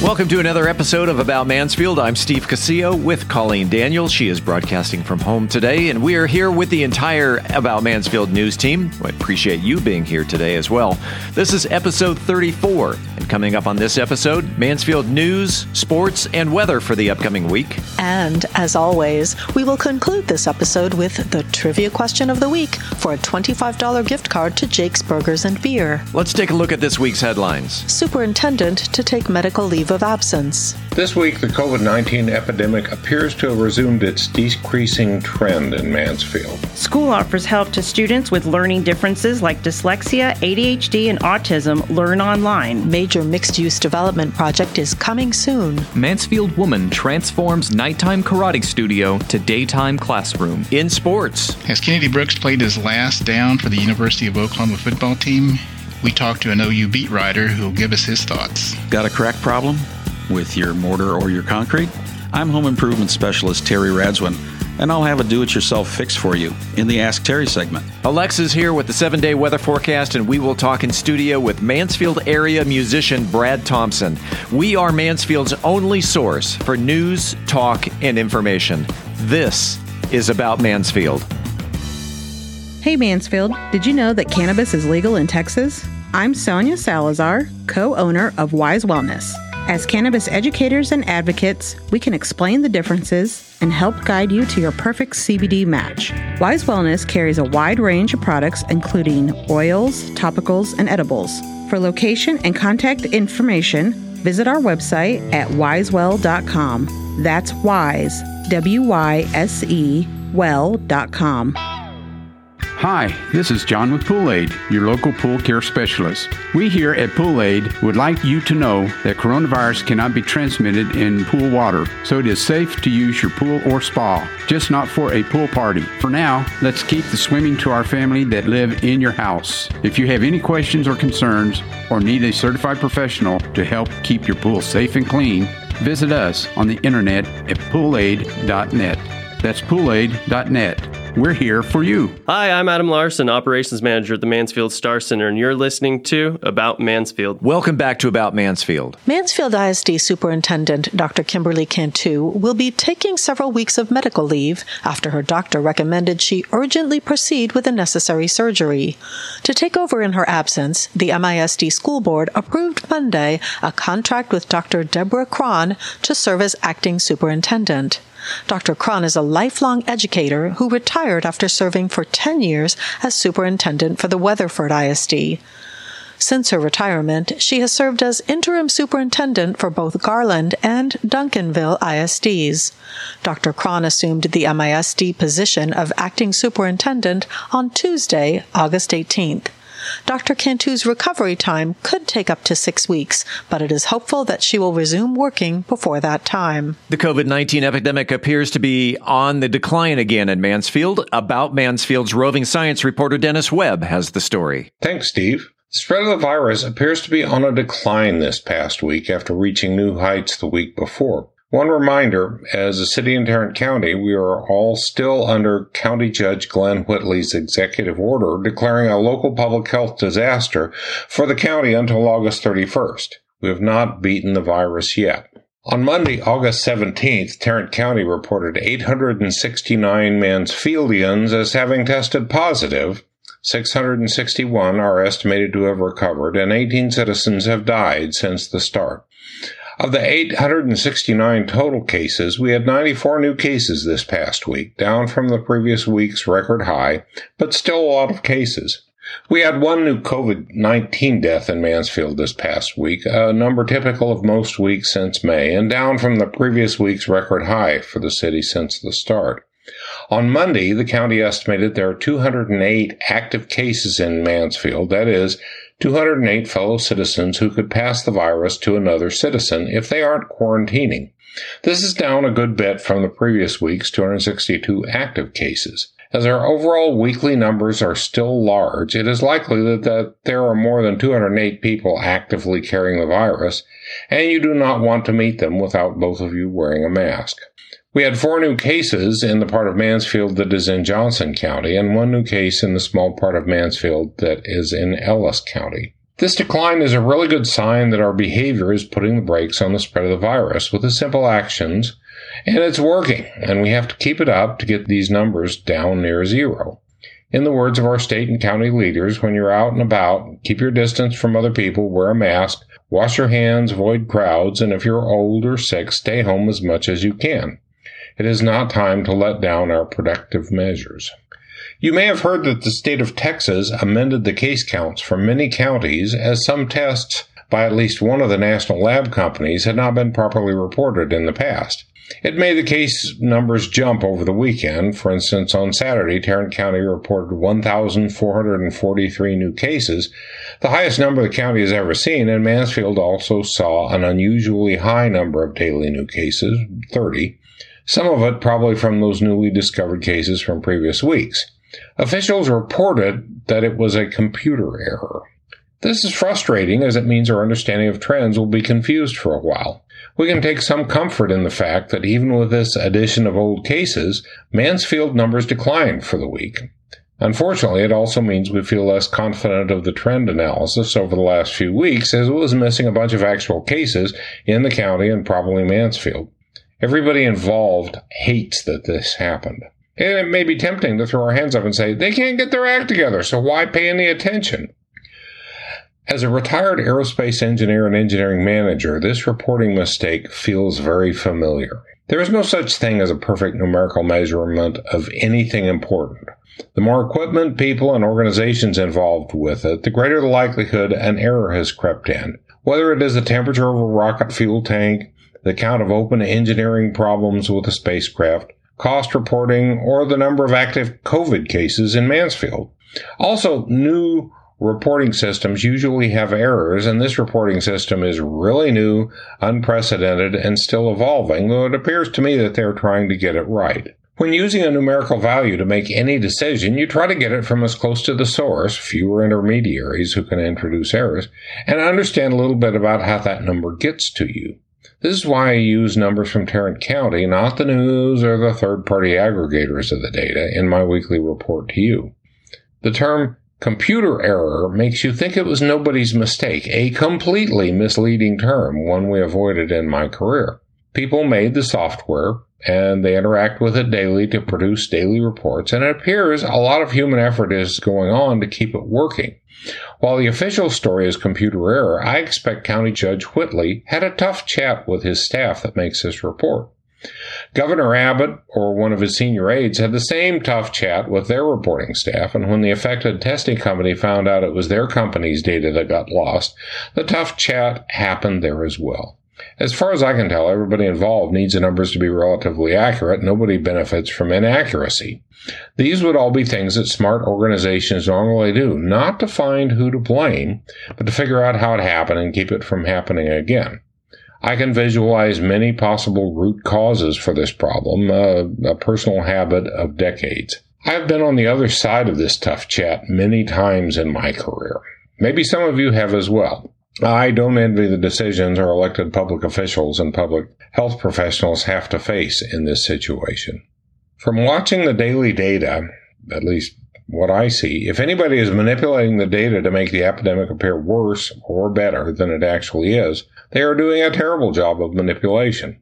Welcome to another episode of About Mansfield. I'm Steve Casillo with Colleen Daniel. She is broadcasting from home today, and we are here with the entire About Mansfield news team. I appreciate you being here today as well. This is episode 34, and coming up on this episode, Mansfield news, sports, and weather for the upcoming week. And as always, we will conclude this episode with the trivia question of the week for a $25 gift card to Jake's Burgers and Beer. Let's take a look at this week's headlines. Superintendent to take medical leave of absence. This week, the COVID 19 epidemic appears to have resumed its decreasing trend in Mansfield. School offers help to students with learning differences like dyslexia, ADHD, and autism learn online. Major mixed use development project is coming soon. Mansfield woman transforms nighttime karate studio to daytime classroom. In sports, has Kennedy Brooks played his last down for the University of Oklahoma football team, we talked to an OU beat writer who will give us his thoughts. Got a crack problem with your mortar or your concrete? I'm home improvement specialist Terry Radswin, and I'll have a do it yourself fix for you in the Ask Terry segment. Alexa's here with the seven day weather forecast, and we will talk in studio with Mansfield area musician Brad Thompson. We are Mansfield's only source for news, talk, and information. This is about Mansfield. Hey Mansfield, did you know that cannabis is legal in Texas? I'm Sonia Salazar, co owner of Wyse Wellness. As cannabis educators and advocates, we can explain the differences and help guide you to your perfect CBD match. Wyse Wellness carries a wide range of products, including oils, topicals, and edibles. For location and contact information, visit our website at wysewell.com. That's wise, W Y S E, well.com. Hi, this is John with Pool Aid, your local pool care specialist. We here at Pool Aid would like you to know that coronavirus cannot be transmitted in pool water, so it is safe to use your pool or spa, just not for a pool party. For now, let's keep the swimming to our family that live in your house. If you have any questions or concerns or need a certified professional to help keep your pool safe and clean, visit us on the internet at poolaid.net. That's poolaid.net. We're here for you. Hi, I'm Adam Larson, Operations Manager at the Mansfield Star Center, and you're listening to About Mansfield. Welcome back to About Mansfield. Mansfield ISD Superintendent Dr. Kimberly Cantu will be taking several weeks of medical leave after her doctor recommended she urgently proceed with the necessary surgery. To take over in her absence, the MISD School Board approved Monday a contract with Dr. Deborah Cron to serve as acting superintendent. Dr. Cron is a lifelong educator who retired after serving for 10 years as superintendent for the Weatherford ISD. Since her retirement, she has served as interim superintendent for both Garland and Duncanville ISDs. Dr. Cron assumed the MISD position of acting superintendent on Tuesday, August 18th. Dr. Cantu's recovery time could take up to six weeks, but it is hopeful that she will resume working before that time. The COVID 19 epidemic appears to be on the decline again in Mansfield. About Mansfield's roving science reporter Dennis Webb has the story. Thanks, Steve. Spread of the virus appears to be on a decline this past week after reaching new heights the week before. One reminder, as a city in Tarrant County, we are all still under County Judge Glenn Whitley's executive order declaring a local public health disaster for the county until August 31st. We have not beaten the virus yet. On Monday, August 17th, Tarrant County reported 869 Mansfieldians as having tested positive. 661 are estimated to have recovered, and 18 citizens have died since the start. Of the 869 total cases, we had 94 new cases this past week, down from the previous week's record high, but still a lot of cases. We had one new COVID 19 death in Mansfield this past week, a number typical of most weeks since May, and down from the previous week's record high for the city since the start. On Monday, the county estimated there are 208 active cases in Mansfield, that is, 208 fellow citizens who could pass the virus to another citizen if they aren't quarantining. This is down a good bit from the previous week's 262 active cases. As our overall weekly numbers are still large, it is likely that, that there are more than 208 people actively carrying the virus, and you do not want to meet them without both of you wearing a mask. We had four new cases in the part of Mansfield that is in Johnson County, and one new case in the small part of Mansfield that is in Ellis County. This decline is a really good sign that our behavior is putting the brakes on the spread of the virus with the simple actions, and it's working, and we have to keep it up to get these numbers down near zero. In the words of our state and county leaders, when you're out and about, keep your distance from other people, wear a mask, wash your hands, avoid crowds, and if you're old or sick, stay home as much as you can. It is not time to let down our protective measures. You may have heard that the state of Texas amended the case counts for many counties as some tests by at least one of the national lab companies had not been properly reported in the past. It made the case numbers jump over the weekend. For instance, on Saturday, Tarrant County reported 1,443 new cases, the highest number the county has ever seen, and Mansfield also saw an unusually high number of daily new cases, 30, some of it probably from those newly discovered cases from previous weeks. Officials reported that it was a computer error. This is frustrating as it means our understanding of trends will be confused for a while. We can take some comfort in the fact that even with this addition of old cases, Mansfield numbers declined for the week. Unfortunately, it also means we feel less confident of the trend analysis over the last few weeks as it was missing a bunch of actual cases in the county and probably Mansfield. Everybody involved hates that this happened. And it may be tempting to throw our hands up and say, they can't get their act together, so why pay any attention? As a retired aerospace engineer and engineering manager, this reporting mistake feels very familiar. There is no such thing as a perfect numerical measurement of anything important. The more equipment, people, and organizations involved with it, the greater the likelihood an error has crept in. Whether it is the temperature of a rocket fuel tank, the count of open engineering problems with a spacecraft, cost reporting, or the number of active COVID cases in Mansfield. Also, new reporting systems usually have errors, and this reporting system is really new, unprecedented, and still evolving, though it appears to me that they're trying to get it right. When using a numerical value to make any decision, you try to get it from as close to the source, fewer intermediaries who can introduce errors, and understand a little bit about how that number gets to you. This is why I use numbers from Tarrant County, not the news or the third party aggregators of the data, in my weekly report to you. The term computer error makes you think it was nobody's mistake, a completely misleading term, one we avoided in my career. People made the software and they interact with it daily to produce daily reports, and it appears a lot of human effort is going on to keep it working. While the official story is computer error, I expect County Judge Whitley had a tough chat with his staff that makes this report. Governor Abbott or one of his senior aides had the same tough chat with their reporting staff, and when the affected testing company found out it was their company's data that got lost, the tough chat happened there as well. As far as I can tell, everybody involved needs the numbers to be relatively accurate. Nobody benefits from inaccuracy. These would all be things that smart organizations normally do, not to find who to blame, but to figure out how it happened and keep it from happening again. I can visualize many possible root causes for this problem, uh, a personal habit of decades. I've been on the other side of this tough chat many times in my career. Maybe some of you have as well. I don't envy the decisions our elected public officials and public health professionals have to face in this situation. From watching the daily data, at least what I see, if anybody is manipulating the data to make the epidemic appear worse or better than it actually is, they are doing a terrible job of manipulation.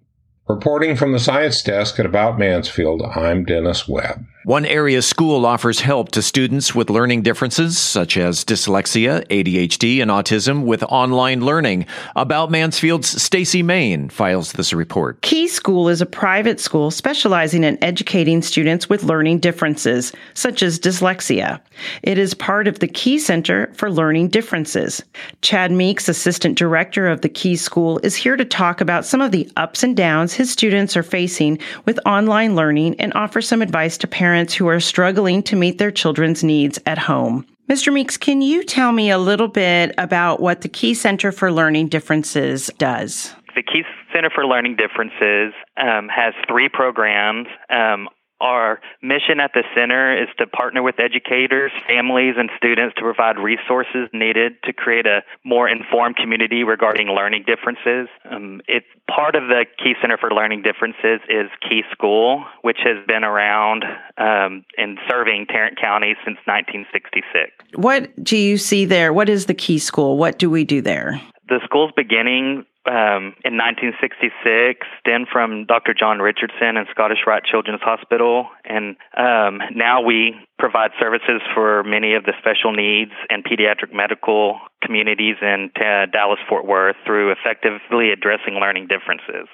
Reporting from the science desk at About Mansfield, I'm Dennis Webb. One area school offers help to students with learning differences such as dyslexia, ADHD, and autism with online learning. About Mansfield's Stacy Main files this report. Key School is a private school specializing in educating students with learning differences such as dyslexia. It is part of the Key Center for Learning Differences. Chad Meeks, assistant director of the Key School, is here to talk about some of the ups and downs his students are facing with online learning and offer some advice to parents parents who are struggling to meet their children's needs at home. Mr. Meeks, can you tell me a little bit about what the Key Center for Learning Differences does? The Key Center for Learning Differences um, has three programs. Um, Our mission at the center is to partner with educators, families, and students to provide resources needed to create a more informed community regarding learning differences. Um, it's part of the Key Center for Learning Differences is Key School, which has been around um, and serving Tarrant County since 1966. What do you see there? What is the Key School? What do we do there? The school's beginning um, in 1966 then from Dr. John Richardson and Scottish Rite Children's Hospital, and um, now we provide services for many of the special needs and pediatric medical communities in uh, Dallas Fort Worth through effectively addressing learning differences.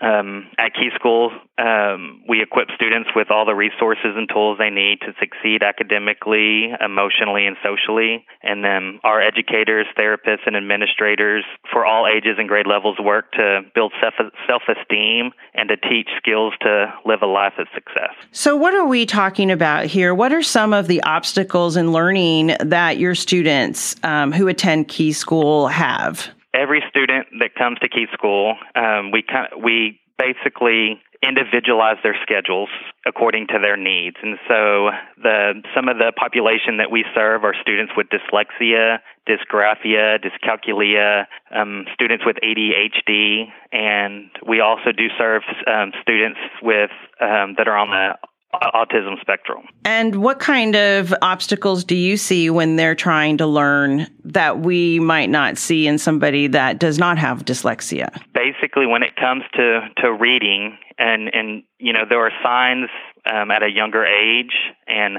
Um, at Key School, um, we equip students with all the resources and tools they need to succeed academically, emotionally, and socially. And then our educators, therapists, and administrators for all ages and grade levels work to build self esteem and to teach skills to live a life of success. So, what are we talking about here? What are some of the obstacles in learning that your students um, who attend Key School have? Every student that comes to Key School, um, we we basically individualize their schedules according to their needs. And so the some of the population that we serve are students with dyslexia, dysgraphia, dyscalculia, um, students with ADHD, and we also do serve um, students with um, that are on the autism spectrum. And what kind of obstacles do you see when they're trying to learn that we might not see in somebody that does not have dyslexia? Basically, when it comes to, to reading, and, and you know, there are signs um, at a younger age, and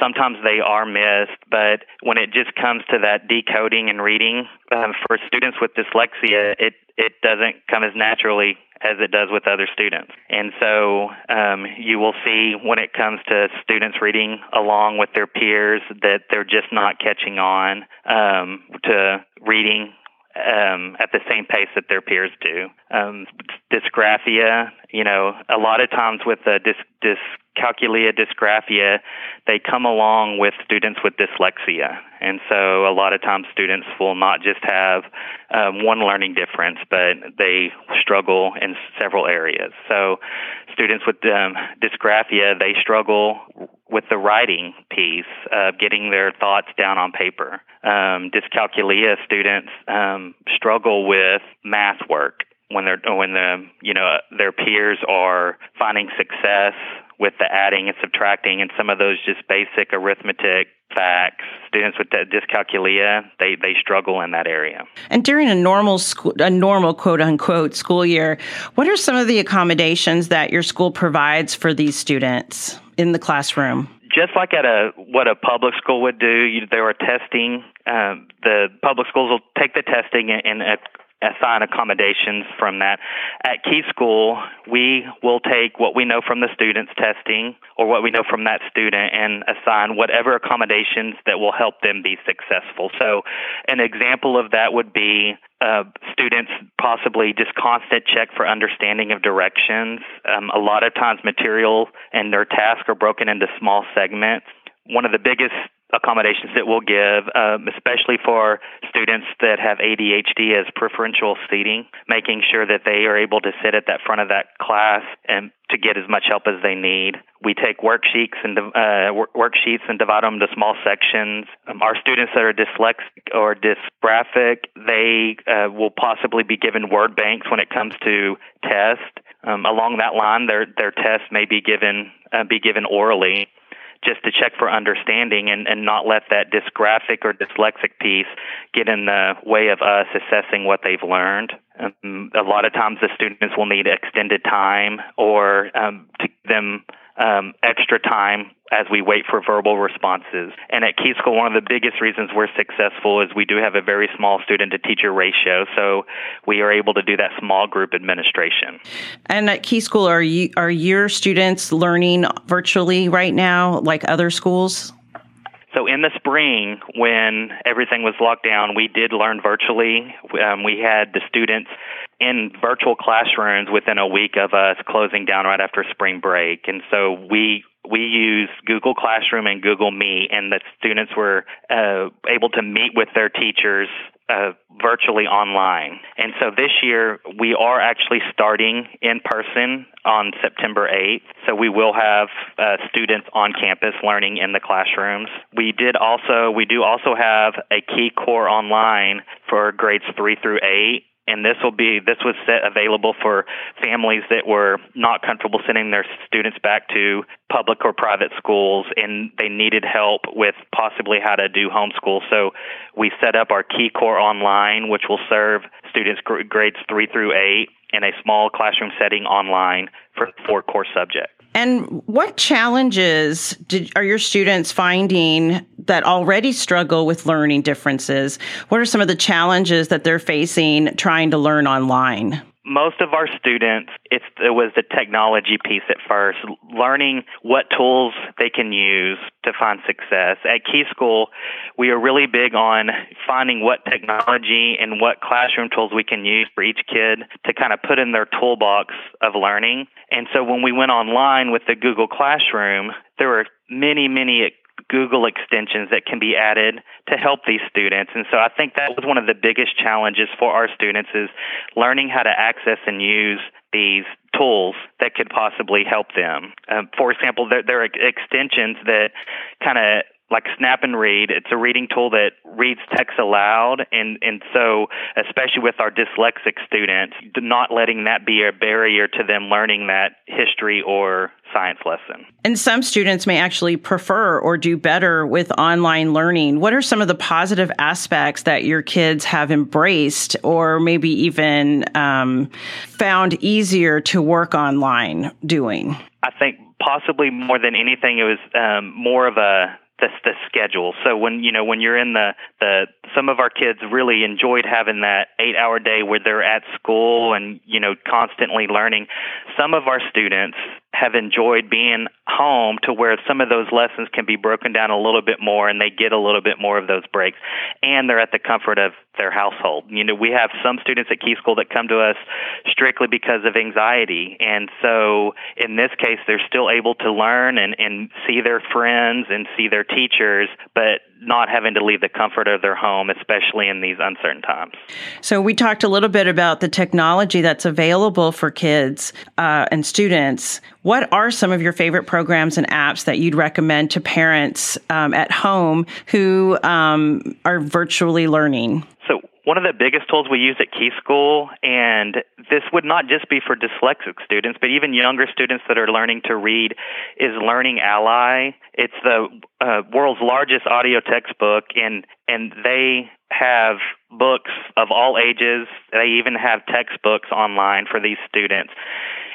sometimes they are missed. But when it just comes to that decoding and reading, um, for students with dyslexia, it it doesn't come as naturally as it does with other students. And so um, you will see when it comes to students reading along with their peers that they're just not catching on um, to reading um, at the same pace that their peers do. Um, dysgraphia, you know, a lot of times with the dys, dyscalculia, dysgraphia, they come along with students with dyslexia. And so a lot of times students will not just have um, one learning difference, but they struggle in several areas. So students with um, dysgraphia, they struggle with the writing piece, uh, getting their thoughts down on paper. Um, dyscalculia students um, struggle with math work when they're when the you know their peers are finding success with the adding and subtracting and some of those just basic arithmetic facts. Students with dyscalculia, they, they struggle in that area. And during a normal school, a normal quote unquote school year, what are some of the accommodations that your school provides for these students in the classroom? Just like at a what a public school would do, you, there are testing. Um, the public schools will take the testing and, and assign accommodations from that. At Key School, we will take what we know from the students testing or what we know from that student and assign whatever accommodations that will help them be successful. So, an example of that would be uh, students possibly just constant check for understanding of directions. Um, a lot of times, material and their tasks are broken into small segments. One of the biggest accommodations that we'll give, um, especially for students that have ADHD as preferential seating, making sure that they are able to sit at that front of that class and to get as much help as they need. We take worksheets and uh, worksheets and divide them into small sections. Um, our students that are dyslexic or dysgraphic, they uh, will possibly be given word banks when it comes to test. Um, along that line, their their tests may be given uh, be given orally just to check for understanding and, and not let that dysgraphic or dyslexic piece get in the way of us assessing what they've learned. Um, a lot of times the students will need extended time or um, to give them um, extra time as we wait for verbal responses. And at Key School, one of the biggest reasons we're successful is we do have a very small student to teacher ratio, so we are able to do that small group administration. And at Key School, are you are your students learning virtually right now, like other schools? So in the spring, when everything was locked down, we did learn virtually. Um, we had the students in virtual classrooms within a week of us closing down right after spring break, and so we we used Google Classroom and Google Meet, and the students were uh, able to meet with their teachers uh, virtually online. And so this year we are actually starting in person on September 8th. So we will have uh, students on campus learning in the classrooms. We did also we do also have a key core online for grades 3 through 8 and this will be this was set available for families that were not comfortable sending their students back to public or private schools and they needed help with possibly how to do homeschool. So we set up our key core online which will serve students grades 3 through 8 in a small classroom setting online for four core subjects and what challenges did, are your students finding that already struggle with learning differences? What are some of the challenges that they're facing trying to learn online? Most of our students, it was the technology piece at first, learning what tools they can use to find success. At Key School, we are really big on finding what technology and what classroom tools we can use for each kid to kind of put in their toolbox of learning. And so when we went online with the Google Classroom, there were many, many Google extensions that can be added to help these students. And so I think that was one of the biggest challenges for our students is learning how to access and use these tools that could possibly help them. Um, for example, there, there are extensions that kind of like Snap and Read. It's a reading tool that reads text aloud, and and so especially with our dyslexic students, not letting that be a barrier to them learning that history or science lesson. And some students may actually prefer or do better with online learning. What are some of the positive aspects that your kids have embraced, or maybe even um, found easier to work online doing? I think possibly more than anything, it was um, more of a the the schedule. So when you know when you're in the the some of our kids really enjoyed having that 8-hour day where they're at school and you know constantly learning. Some of our students have enjoyed being home to where some of those lessons can be broken down a little bit more and they get a little bit more of those breaks and they're at the comfort of their household. You know, we have some students at Key School that come to us strictly because of anxiety. And so in this case, they're still able to learn and, and see their friends and see their teachers, but not having to leave the comfort of their home, especially in these uncertain times. So, we talked a little bit about the technology that's available for kids uh, and students. What are some of your favorite programs and apps that you'd recommend to parents um, at home who um, are virtually learning? So, one of the biggest tools we use at Key School, and this would not just be for dyslexic students, but even younger students that are learning to read, is Learning Ally. It's the uh, world's largest audio textbook, and and they have books of all ages. They even have textbooks online for these students.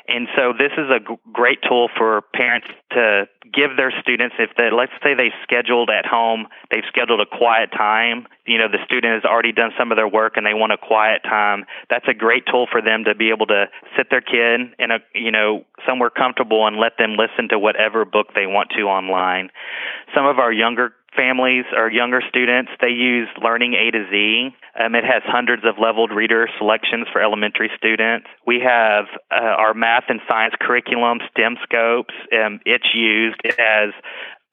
And so this is a g- great tool for parents to give their students if they let's say they scheduled at home, they've scheduled a quiet time, you know, the student has already done some of their work and they want a quiet time. That's a great tool for them to be able to sit their kid in a you know, somewhere comfortable and let them listen to whatever book they want to online. Some of our younger families or younger students, they use Learning A to Z. Um, it has hundreds of leveled reader selections for elementary students. We have uh, our math and science curriculum, STEM scopes. Um, it's used. It has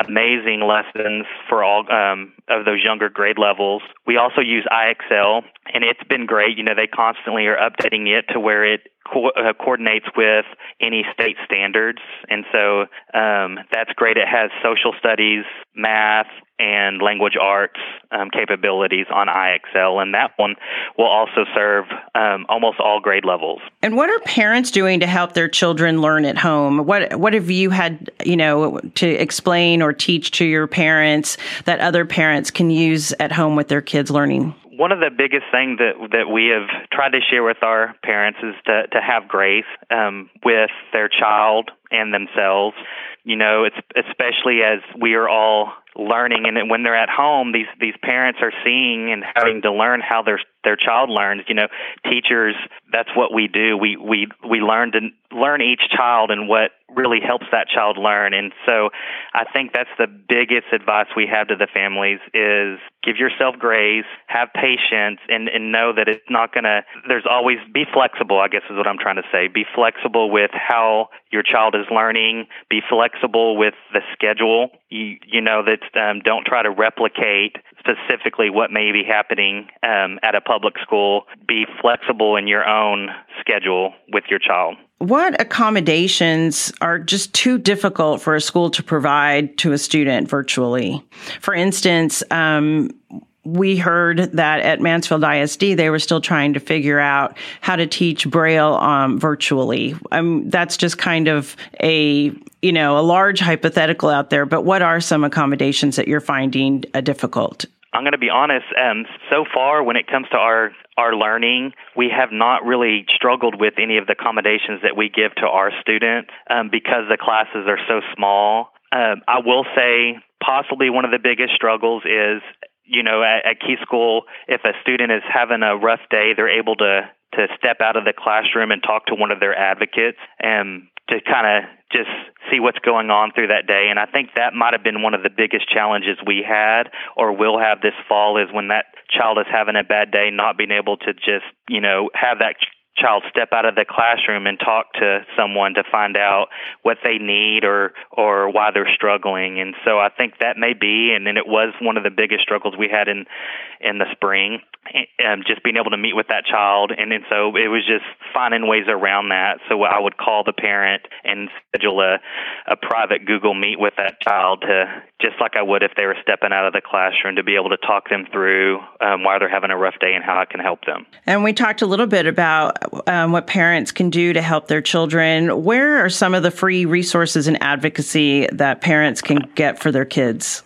amazing lessons for all um, of those younger grade levels. We also use IXL, and it's been great. You know, they constantly are updating it to where it co- uh, coordinates with any state standards, and so um, that's great. It has social studies, math, and language arts um, capabilities on IXL, and that one will also serve um, almost all grade levels. And what are parents doing to help their children learn at home? What what have you had, you know, to explain or teach to your parents that other parents can use at home with their kids learning? one of the biggest things that that we have tried to share with our parents is to to have grace um, with their child and themselves. You know, it's especially as we are all learning, and when they're at home, these these parents are seeing and having to learn how their their child learns. You know, teachers, that's what we do. We we we learn to learn each child and what really helps that child learn. And so I think that's the biggest advice we have to the families is give yourself grace, have patience, and, and know that it's not to, there's always, be flexible, I guess is what I'm trying to say. Be flexible with how your child is learning, be flexible with the schedule. You, you know, that um, don't try to replicate specifically what may be happening um, at a public school. Be flexible in your own schedule with your child. What accommodations are just too difficult for a school to provide to a student virtually? For instance, um, we heard that at Mansfield ISD, they were still trying to figure out how to teach Braille um, virtually. Um, that's just kind of a you know a large hypothetical out there. But what are some accommodations that you're finding uh, difficult? I'm going to be honest. Um, so far, when it comes to our our learning, we have not really struggled with any of the accommodations that we give to our students um, because the classes are so small. Um, I will say, possibly one of the biggest struggles is, you know, at, at Key School, if a student is having a rough day, they're able to to step out of the classroom and talk to one of their advocates and to kind of just see what's going on through that day. And I think that might have been one of the biggest challenges we had or will have this fall is when that child is having a bad day, not being able to just, you know, have that child step out of the classroom and talk to someone to find out what they need or or why they're struggling. And so I think that may be and then it was one of the biggest struggles we had in in the spring um, just being able to meet with that child. And then so it was just finding ways around that. So I would call the parent and schedule a a private Google meet with that child to just like I would if they were stepping out of the classroom to be able to talk them through um, why they're having a rough day and how I can help them. And we talked a little bit about um, what parents can do to help their children. Where are some of the free resources and advocacy that parents can get for their kids?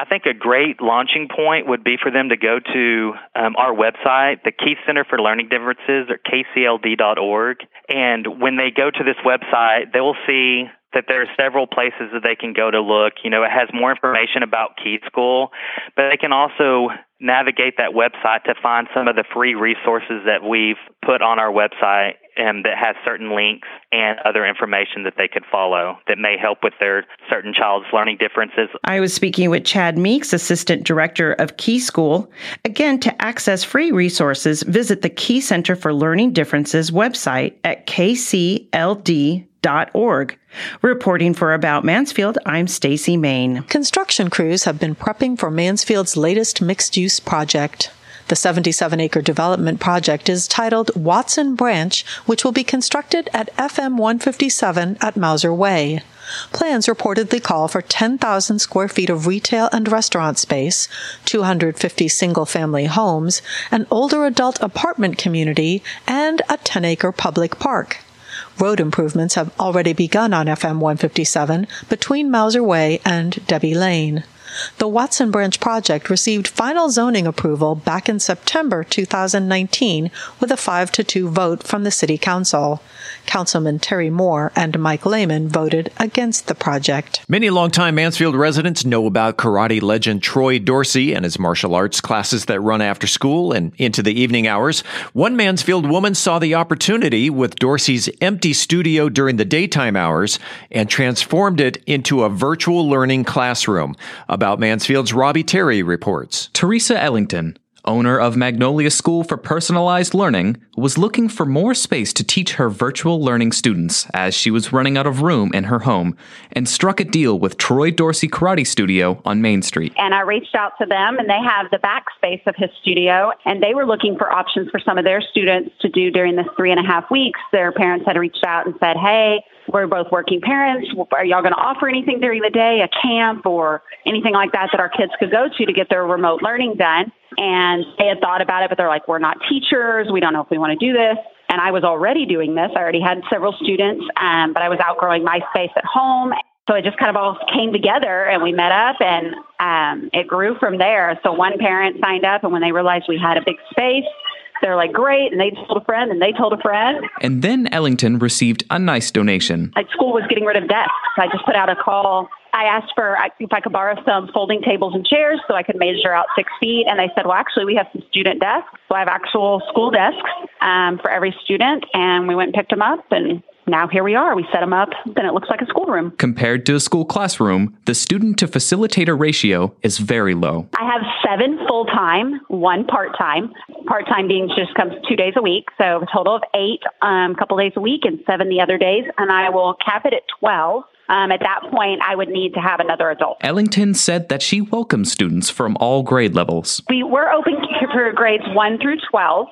I think a great launching point would be for them to go to um, our website, the Key Center for Learning Differences, or kcld.org. And when they go to this website, they will see that there are several places that they can go to look. You know, it has more information about Key School, but they can also navigate that website to find some of the free resources that we've put on our website and that has certain links and other information that they could follow that may help with their certain child's learning differences. I was speaking with Chad Meeks, Assistant Director of Key School. Again, to access free resources, visit the Key Center for Learning Differences website at kcld org. Reporting for About Mansfield, I'm Stacy Main. Construction crews have been prepping for Mansfield's latest mixed-use project. The 77 acre development project is titled Watson Branch, which will be constructed at FM 157 at Mauser Way. Plans reportedly call for 10,000 square feet of retail and restaurant space, 250 single family homes, an older adult apartment community, and a 10 acre public park. Road improvements have already begun on FM 157 between Mauser Way and Debbie Lane. The Watson Branch project received final zoning approval back in September 2019 with a 5 to 2 vote from the City Council. Councilman Terry Moore and Mike Lehman voted against the project. Many longtime Mansfield residents know about karate legend Troy Dorsey and his martial arts classes that run after school and into the evening hours. One Mansfield woman saw the opportunity with Dorsey's empty studio during the daytime hours and transformed it into a virtual learning classroom. About Mansfield's Robbie Terry reports. Teresa Ellington, owner of Magnolia School for Personalized Learning, was looking for more space to teach her virtual learning students as she was running out of room in her home and struck a deal with Troy Dorsey Karate Studio on Main Street. And I reached out to them, and they have the back space of his studio, and they were looking for options for some of their students to do during this three and a half weeks. Their parents had reached out and said, Hey, we're both working parents. Are y'all going to offer anything during the day, a camp or anything like that that our kids could go to to get their remote learning done? And they had thought about it, but they're like, we're not teachers. We don't know if we want to do this. And I was already doing this. I already had several students, um, but I was outgrowing my space at home. So it just kind of all came together and we met up and um, it grew from there. So one parent signed up and when they realized we had a big space, they're like, great. And they told a friend and they told a friend. And then Ellington received a nice donation. Like school was getting rid of desks. I just put out a call. I asked for if I could borrow some folding tables and chairs so I could measure out six feet. And they said, well, actually, we have some student desks. So I have actual school desks um, for every student. And we went and picked them up and now here we are. We set them up, then it looks like a schoolroom. Compared to a school classroom, the student to facilitator ratio is very low. I have seven full time, one part time. Part time being just comes two days a week, so a total of eight, a um, couple days a week, and seven the other days. And I will cap it at 12. Um, at that point, I would need to have another adult. Ellington said that she welcomes students from all grade levels. We, were open for grades 1 through 12.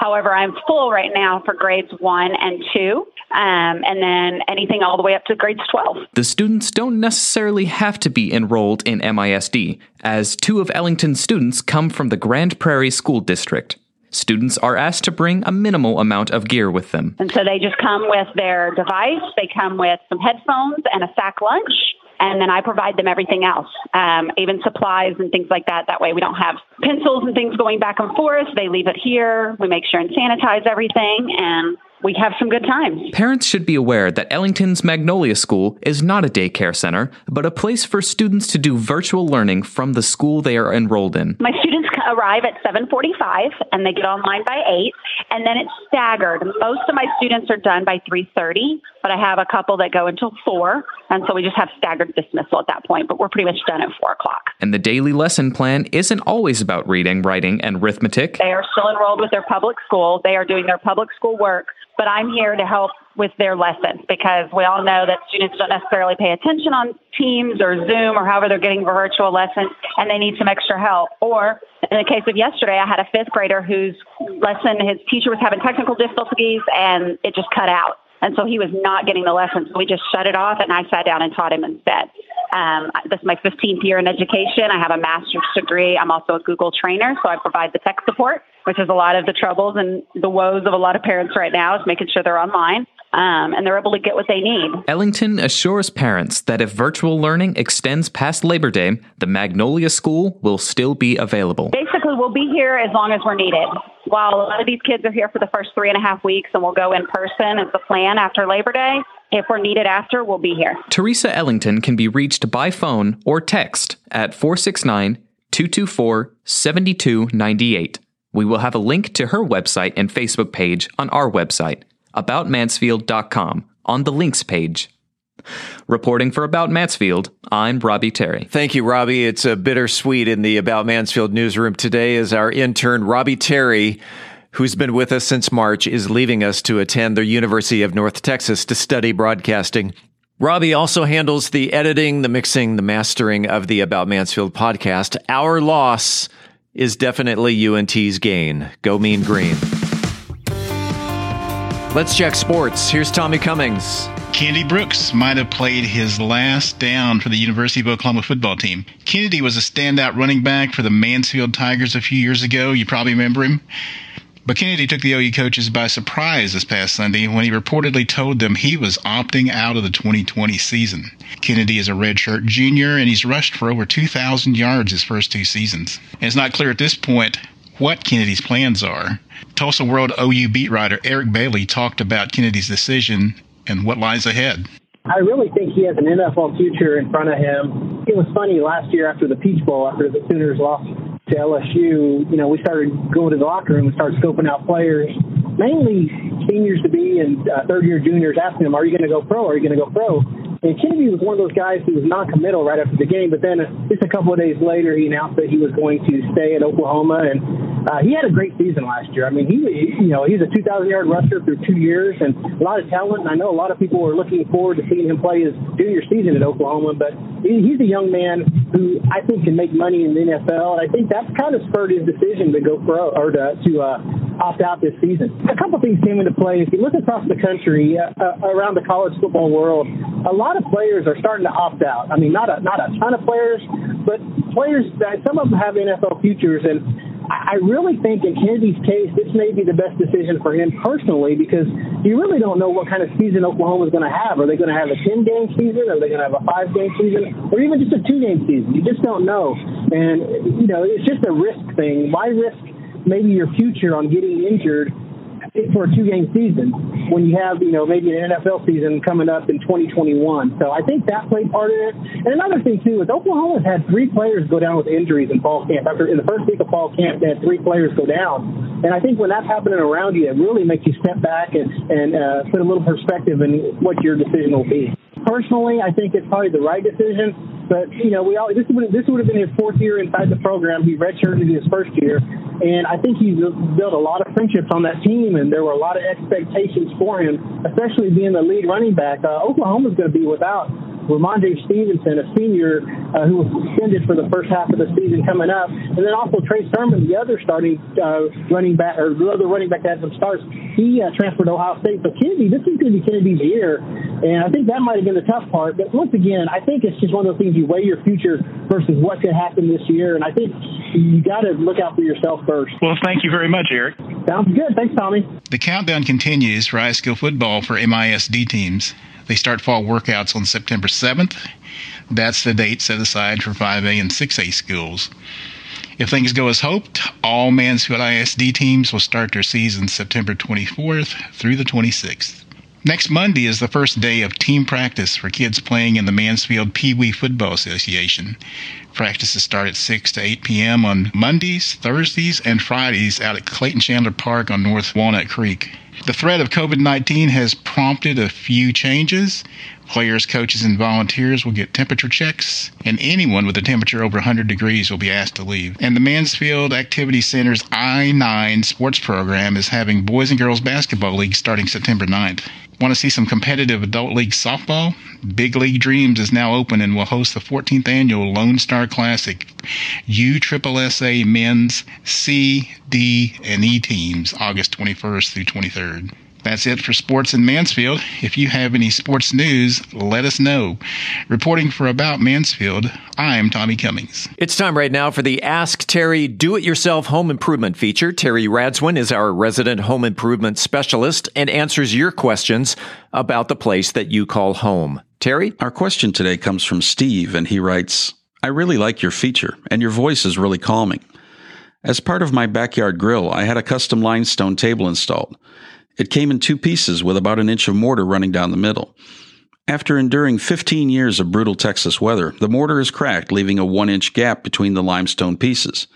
However, I'm full right now for grades 1 and 2. Um, and then anything all the way up to grades 12. The students don't necessarily have to be enrolled in MISD, as two of Ellington's students come from the Grand Prairie School District. Students are asked to bring a minimal amount of gear with them. And so they just come with their device, they come with some headphones and a sack lunch, and then I provide them everything else, um, even supplies and things like that. That way we don't have pencils and things going back and forth. They leave it here. We make sure and sanitize everything, and we have some good times. Parents should be aware that Ellington's Magnolia School is not a daycare center, but a place for students to do virtual learning from the school they are enrolled in. My students arrive at 7:45 and they get online by 8 and then it's staggered. Most of my students are done by 3:30, but I have a couple that go until 4, and so we just have staggered dismissal at that point, but we're pretty much done at 4 o'clock. And the daily lesson plan isn't always about reading, writing, and arithmetic. They are still enrolled with their public school. They are doing their public school work but I'm here to help with their lessons because we all know that students don't necessarily pay attention on Teams or Zoom or however they're getting a virtual lessons and they need some extra help. Or in the case of yesterday, I had a fifth grader whose lesson, his teacher was having technical difficulties and it just cut out. And so he was not getting the lessons. So we just shut it off and I sat down and taught him instead. Um, this is my 15th year in education. I have a master's degree. I'm also a Google trainer, so I provide the tech support, which is a lot of the troubles and the woes of a lot of parents right now is making sure they're online. Um, and they're able to get what they need. Ellington assures parents that if virtual learning extends past Labor Day, the Magnolia School will still be available. Basically, we'll be here as long as we're needed. While a lot of these kids are here for the first three and a half weeks and we'll go in person as the plan after Labor Day, if we're needed after, we'll be here. Teresa Ellington can be reached by phone or text at 469 224 7298. We will have a link to her website and Facebook page on our website, aboutmansfield.com, on the links page. Reporting for About Mansfield, I'm Robbie Terry. Thank you, Robbie. It's a bittersweet in the About Mansfield newsroom today as our intern, Robbie Terry, who's been with us since March, is leaving us to attend the University of North Texas to study broadcasting. Robbie also handles the editing, the mixing, the mastering of the About Mansfield podcast. Our loss is definitely UNT's gain. Go Mean Green. Let's check sports. Here's Tommy Cummings. Kennedy Brooks might have played his last down for the University of Oklahoma football team. Kennedy was a standout running back for the Mansfield Tigers a few years ago. You probably remember him. But Kennedy took the OU coaches by surprise this past Sunday when he reportedly told them he was opting out of the 2020 season. Kennedy is a redshirt junior and he's rushed for over 2,000 yards his first two seasons. And it's not clear at this point what Kennedy's plans are. Tulsa World OU beat writer Eric Bailey talked about Kennedy's decision and what lies ahead. I really think he has an NFL future in front of him. It was funny last year after the Peach Bowl, after the Sooners lost to LSU, you know, we started going to the locker room and started scoping out players, mainly seniors to be and uh, third year juniors, asking them, "Are you going to go pro? Are you going to go pro?" And Kennedy was one of those guys who was non-committal right after the game, but then just a couple of days later, he announced that he was going to stay at Oklahoma, and uh, he had a great season last year. I mean, he, you know, he's a 2,000-yard rusher through two years, and a lot of talent. And I know a lot of people were looking forward to seeing him play his junior season at Oklahoma, but he's a young man who I think can make money in the NFL, and I think that's kind of spurred his decision to go pro or to, to uh, opt out this season. A couple things came into play. If you look across the country, uh, uh, around the college football world, a lot of players are starting to opt out. I mean, not a not a ton of players, but players that some of them have NFL futures, and I really think in Kennedy's case, this may be the best decision for him personally because you really don't know what kind of season Oklahoma is going to have. Are they going to have a 10 game season? Are they going to have a five game season? Or even just a two game season? You just don't know. And, you know, it's just a risk thing. Why risk maybe your future on getting injured for a two game season when you have, you know, maybe an NFL season coming up in 2021. So I think that played part of it. And another thing, too, is Oklahoma's had three players go down with injuries in fall camp. After in the first week of fall camp, they had three players go down. And I think when that's happening around you, it really makes you step back and, and uh, put a little perspective in what your decision will be. Personally, I think it's probably the right decision. But you know, we all this would this would have been his fourth year inside the program. He redshirted his first year, and I think he's built a lot of friendships on that team. And there were a lot of expectations for him, especially being the lead running back. Uh, Oklahoma's going to be without Rhamondre Stevenson, a senior uh, who was suspended for the first half of the season coming up, and then also Trey Sermon, the other starting uh, running back or the other running back that had some starts. He uh, transferred to Ohio State. So Kennedy, this is going to be Kennedy's year, and I think that might have been the tough part. But once again, I think it's just one of those things you weigh your future versus what could happen this year, and I think you got to look out for yourself first. Well, thank you very much, Eric. Sounds good. Thanks, Tommy. The countdown continues for high school football for MISD teams. They start fall workouts on September 7th. That's the date set aside for 5A and 6A schools. If things go as hoped, all Mansfield ISD teams will start their season September 24th through the 26th. Next Monday is the first day of team practice for kids playing in the Mansfield Pee Wee Football Association. Practices start at 6 to 8 p.m. on Mondays, Thursdays, and Fridays out at Clayton Chandler Park on North Walnut Creek. The threat of COVID 19 has prompted a few changes. Players, coaches, and volunteers will get temperature checks, and anyone with a temperature over 100 degrees will be asked to leave. And the Mansfield Activity Center's i9 sports program is having Boys and Girls Basketball League starting September 9th. Want to see some competitive adult league softball? Big League Dreams is now open and will host the 14th annual Lone Star Classic USSSA men's C, D, and E teams August 21st through 23rd. That's it for sports in Mansfield. If you have any sports news, let us know. Reporting for About Mansfield, I'm Tommy Cummings. It's time right now for the Ask Terry Do It Yourself Home Improvement feature. Terry Radzwin is our resident home improvement specialist and answers your questions about the place that you call home. Terry? Our question today comes from Steve, and he writes I really like your feature, and your voice is really calming. As part of my backyard grill, I had a custom limestone table installed. It came in two pieces with about an inch of mortar running down the middle. After enduring 15 years of brutal Texas weather, the mortar is cracked, leaving a one inch gap between the limestone pieces.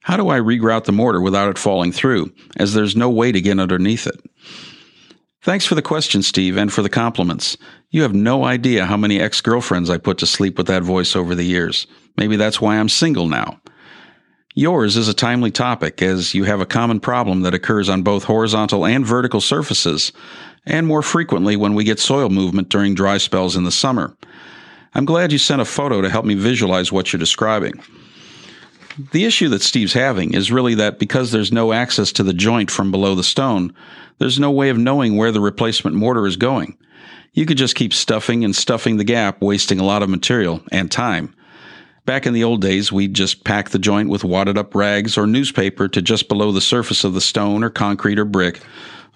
How do I regrout the mortar without it falling through, as there's no way to get underneath it? Thanks for the question, Steve, and for the compliments. You have no idea how many ex girlfriends I put to sleep with that voice over the years. Maybe that's why I'm single now. Yours is a timely topic as you have a common problem that occurs on both horizontal and vertical surfaces, and more frequently when we get soil movement during dry spells in the summer. I'm glad you sent a photo to help me visualize what you're describing. The issue that Steve's having is really that because there's no access to the joint from below the stone, there's no way of knowing where the replacement mortar is going. You could just keep stuffing and stuffing the gap, wasting a lot of material and time. Back in the old days, we'd just pack the joint with wadded up rags or newspaper to just below the surface of the stone or concrete or brick,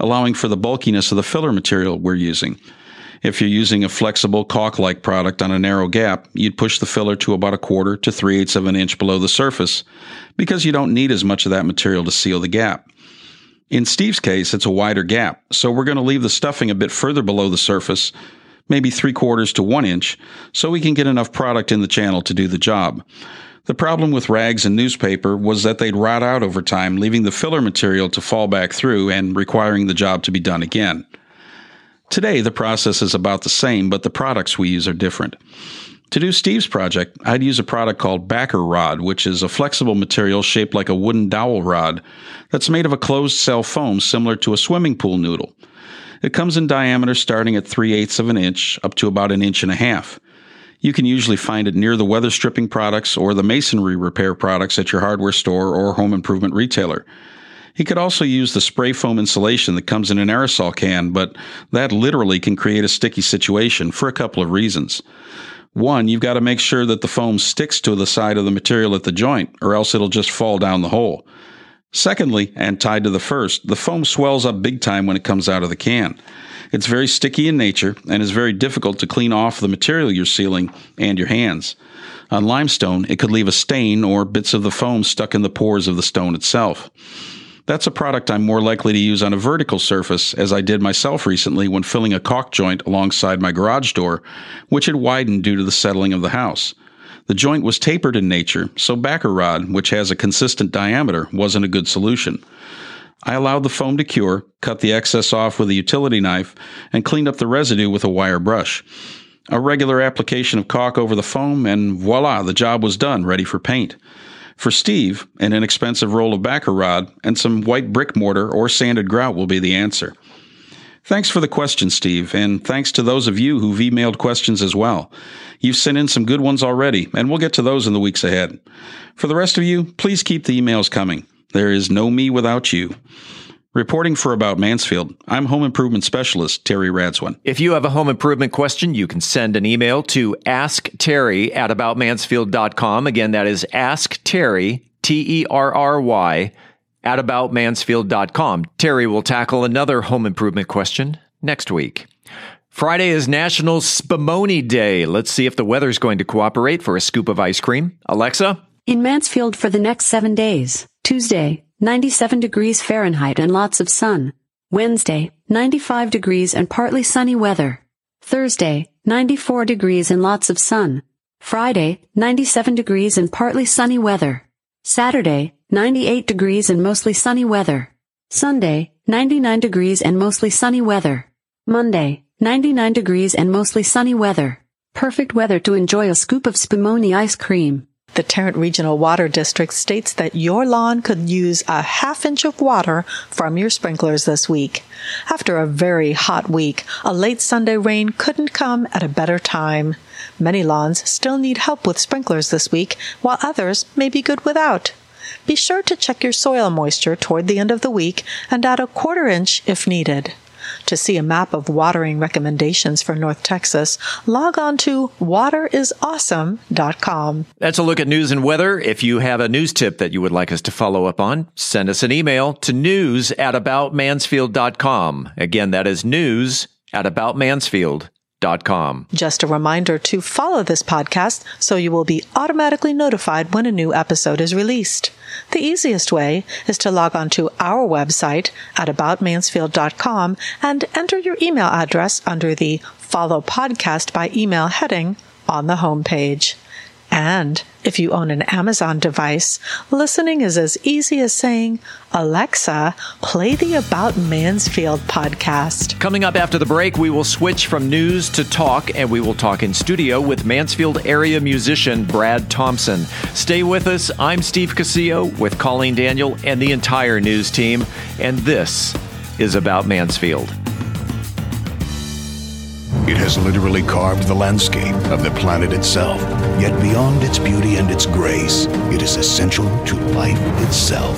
allowing for the bulkiness of the filler material we're using. If you're using a flexible caulk like product on a narrow gap, you'd push the filler to about a quarter to three eighths of an inch below the surface because you don't need as much of that material to seal the gap. In Steve's case, it's a wider gap, so we're going to leave the stuffing a bit further below the surface maybe three quarters to one inch, so we can get enough product in the channel to do the job. The problem with rags and newspaper was that they'd rot out over time, leaving the filler material to fall back through and requiring the job to be done again. Today, the process is about the same, but the products we use are different. To do Steve's project, I'd use a product called Backer Rod, which is a flexible material shaped like a wooden dowel rod that's made of a closed cell foam similar to a swimming pool noodle. It comes in diameter starting at 3 eighths of an inch up to about an inch and a half. You can usually find it near the weather stripping products or the masonry repair products at your hardware store or home improvement retailer. He could also use the spray foam insulation that comes in an aerosol can, but that literally can create a sticky situation for a couple of reasons. One, you've got to make sure that the foam sticks to the side of the material at the joint, or else it'll just fall down the hole. Secondly, and tied to the first, the foam swells up big time when it comes out of the can. It's very sticky in nature and is very difficult to clean off the material you're sealing and your hands. On limestone, it could leave a stain or bits of the foam stuck in the pores of the stone itself. That's a product I'm more likely to use on a vertical surface, as I did myself recently when filling a caulk joint alongside my garage door, which had widened due to the settling of the house. The joint was tapered in nature, so backer rod, which has a consistent diameter, wasn't a good solution. I allowed the foam to cure, cut the excess off with a utility knife, and cleaned up the residue with a wire brush. A regular application of caulk over the foam, and voila, the job was done, ready for paint. For Steve, an inexpensive roll of backer rod and some white brick mortar or sanded grout will be the answer. Thanks for the question, Steve, and thanks to those of you who've emailed questions as well. You've sent in some good ones already, and we'll get to those in the weeks ahead. For the rest of you, please keep the emails coming. There is no me without you. Reporting for About Mansfield, I'm Home Improvement Specialist Terry Radswin. If you have a home improvement question, you can send an email to askterry at aboutmansfield.com. Again, that is askterry, T E R R Y, at aboutmansfield.com. Terry will tackle another home improvement question next week. Friday is National Spumoni Day. Let's see if the weather's going to cooperate for a scoop of ice cream. Alexa? In Mansfield for the next seven days. Tuesday, 97 degrees Fahrenheit and lots of sun. Wednesday, 95 degrees and partly sunny weather. Thursday, 94 degrees and lots of sun. Friday, 97 degrees and partly sunny weather. Saturday, 98 degrees and mostly sunny weather. Sunday, 99 degrees and mostly sunny weather. Monday, 99 degrees and mostly sunny weather. Perfect weather to enjoy a scoop of Spumoni ice cream. The Tarrant Regional Water District states that your lawn could use a half inch of water from your sprinklers this week. After a very hot week, a late Sunday rain couldn't come at a better time. Many lawns still need help with sprinklers this week, while others may be good without. Be sure to check your soil moisture toward the end of the week and add a quarter inch if needed. To see a map of watering recommendations for North Texas, log on to waterisawesome.com. That's a look at news and weather. If you have a news tip that you would like us to follow up on, send us an email to news at aboutmansfield.com. Again, that is news at aboutmansfield.com. Just a reminder to follow this podcast so you will be automatically notified when a new episode is released. The easiest way is to log on to our website at aboutmansfield.com and enter your email address under the Follow Podcast by Email heading on the homepage. And if you own an Amazon device, listening is as easy as saying, Alexa, play the About Mansfield podcast. Coming up after the break, we will switch from news to talk, and we will talk in studio with Mansfield area musician Brad Thompson. Stay with us. I'm Steve Casillo with Colleen Daniel and the entire news team, and this is About Mansfield. It has literally carved the landscape of the planet itself. Yet beyond its beauty and its grace, it is essential to life itself.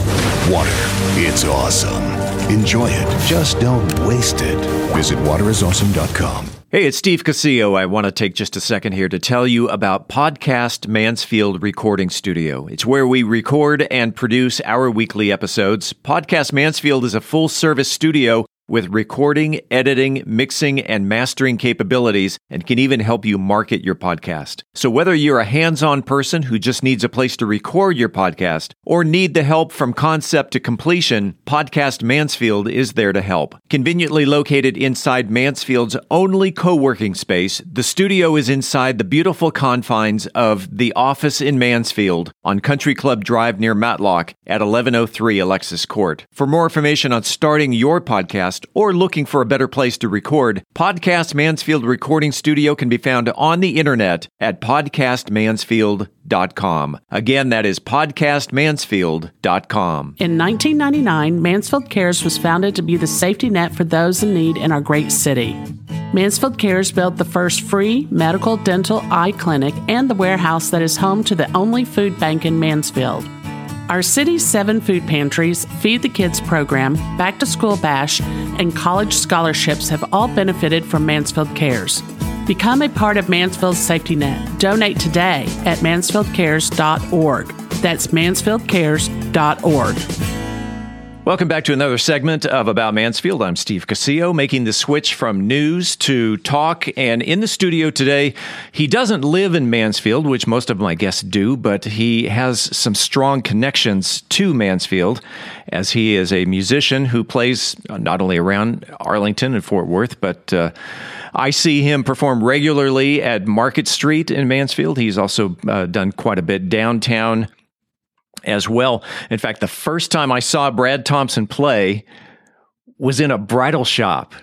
Water, it's awesome. Enjoy it. Just don't waste it. Visit waterisawesome.com. Hey, it's Steve Casillo. I want to take just a second here to tell you about Podcast Mansfield Recording Studio. It's where we record and produce our weekly episodes. Podcast Mansfield is a full service studio with recording, editing, mixing, and mastering capabilities and can even help you market your podcast. So whether you're a hands-on person who just needs a place to record your podcast or need the help from concept to completion, Podcast Mansfield is there to help. Conveniently located inside Mansfield's only co-working space, the studio is inside the beautiful confines of the office in Mansfield on Country Club Drive near Matlock at 1103 Alexis Court. For more information on starting your podcast or looking for a better place to record, Podcast Mansfield Recording Studio can be found on the internet at podcastmansfield.com. Again, that is podcastmansfield.com. In 1999, Mansfield Cares was founded to be the safety net for those in need in our great city. Mansfield Cares built the first free medical dental eye clinic and the warehouse that is home to the only food bank in Mansfield. Our city's seven food pantries, Feed the Kids program, Back to School Bash, and college scholarships have all benefited from Mansfield Cares. Become a part of Mansfield's safety net. Donate today at mansfieldcares.org. That's mansfieldcares.org. Welcome back to another segment of About Mansfield. I'm Steve Casillo, making the switch from news to talk. And in the studio today, he doesn't live in Mansfield, which most of my guests do, but he has some strong connections to Mansfield as he is a musician who plays not only around Arlington and Fort Worth, but uh, I see him perform regularly at Market Street in Mansfield. He's also uh, done quite a bit downtown as well. In fact, the first time I saw Brad Thompson play was in a bridal shop.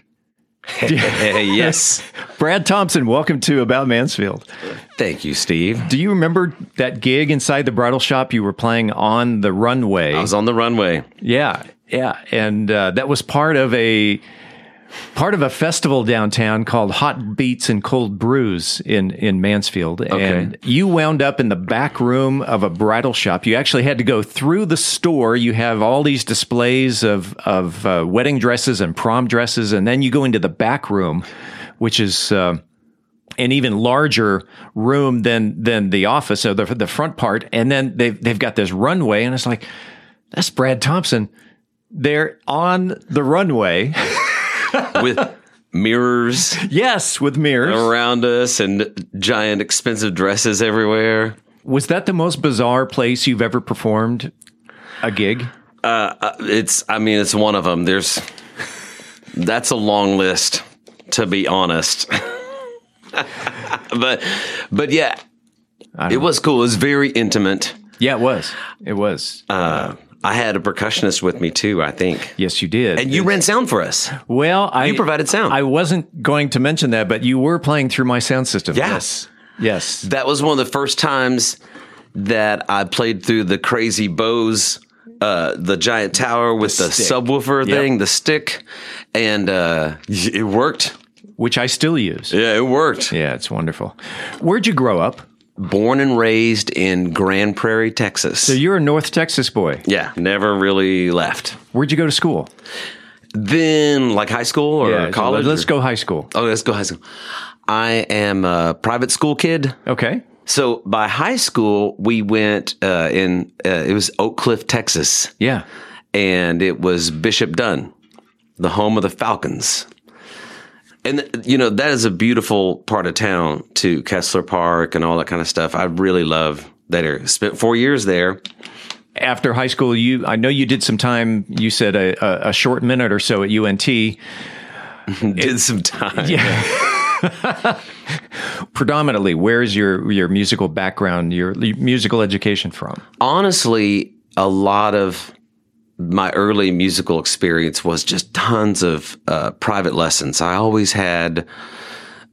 yes. Brad Thompson, welcome to About Mansfield. Thank you, Steve. Do you remember that gig inside the bridal shop you were playing on the runway? I was on the runway. Yeah, yeah. And uh, that was part of a part of a festival downtown called Hot Beats and Cold Brews in in Mansfield, Okay. and you wound up in the back room of a bridal shop. You actually had to go through the store. You have all these displays of of uh, wedding dresses and prom dresses, and then you go into the back room, which is. Uh, an even larger room than than the office, so the the front part, and then they've they've got this runway, and it's like that's Brad Thompson. They're on the runway. with mirrors. Yes, with mirrors around us and giant expensive dresses everywhere. Was that the most bizarre place you've ever performed a gig? Uh, uh, it's. I mean, it's one of them. There's. That's a long list, to be honest. but, but yeah, it was cool. It was very intimate. Yeah, it was. It was. Uh, I had a percussionist with me too. I think. Yes, you did. And you ran sound for us. Well, I you provided sound. I wasn't going to mention that, but you were playing through my sound system. Yes. Yes. That was one of the first times that I played through the crazy Bose, uh, the giant tower with the, stick. subwoofer Yep. thing, the stick, and uh, it worked. Which I still use. Yeah, it worked. Yeah, it's wonderful. Where'd you grow up? Born and raised in Grand Prairie, Texas. So you're a North Texas boy. yeah, never really left. Where'd you go to school? Then, like high school or Yeah, so college? let's or- go high school. Oh, let's go high school. I am a private school kid. Okay. So by high school, we went uh, in. Uh, it was Oak Cliff, Texas. Yeah. and it was Bishop Dunne, the home of the Falcons. And you know that is a beautiful part of town to Kessler Park and all that kind of stuff. I really love that area. Spent four years there. After high school, you I know you did some time. You said a, a, short minute or so at UNT. Did some time. Yeah. Predominantly, where's your your musical background, your musical education from? honestly, a lot of my early musical experience was just tons of uh, private lessons. I always had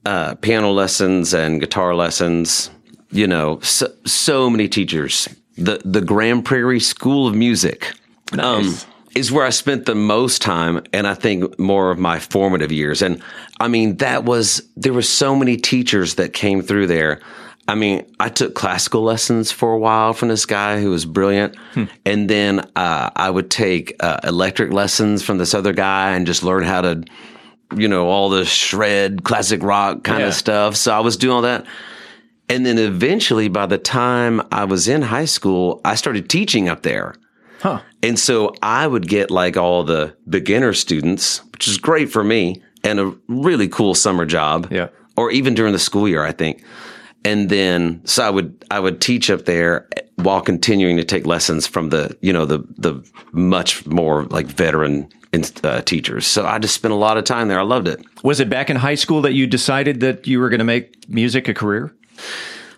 uh, piano lessons and guitar lessons. You know, so, so many teachers. The the Grand Prairie School of Music um, is where I spent the most time, and I think more of my formative years. And I mean, that was there were so many teachers that came through there. I mean, I took classical lessons for a while from this guy who was brilliant, and then uh, I would take uh, electric lessons from this other guy and just learn how to, you know, all the shred, classic rock kind Yeah. of stuff. So I was doing all that. And then eventually, by the time I was in high school, I started teaching up there. Huh. And so I would get like all the beginner students, which is great for me and a really cool summer job. Yeah. Or even during the school year, I think. And then so I would I would teach up there while continuing to take lessons from the you know the the much more like veteran uh, teachers. So I just spent a lot of time there. I loved it. Was it back in high school that you decided that you were going to make music a career?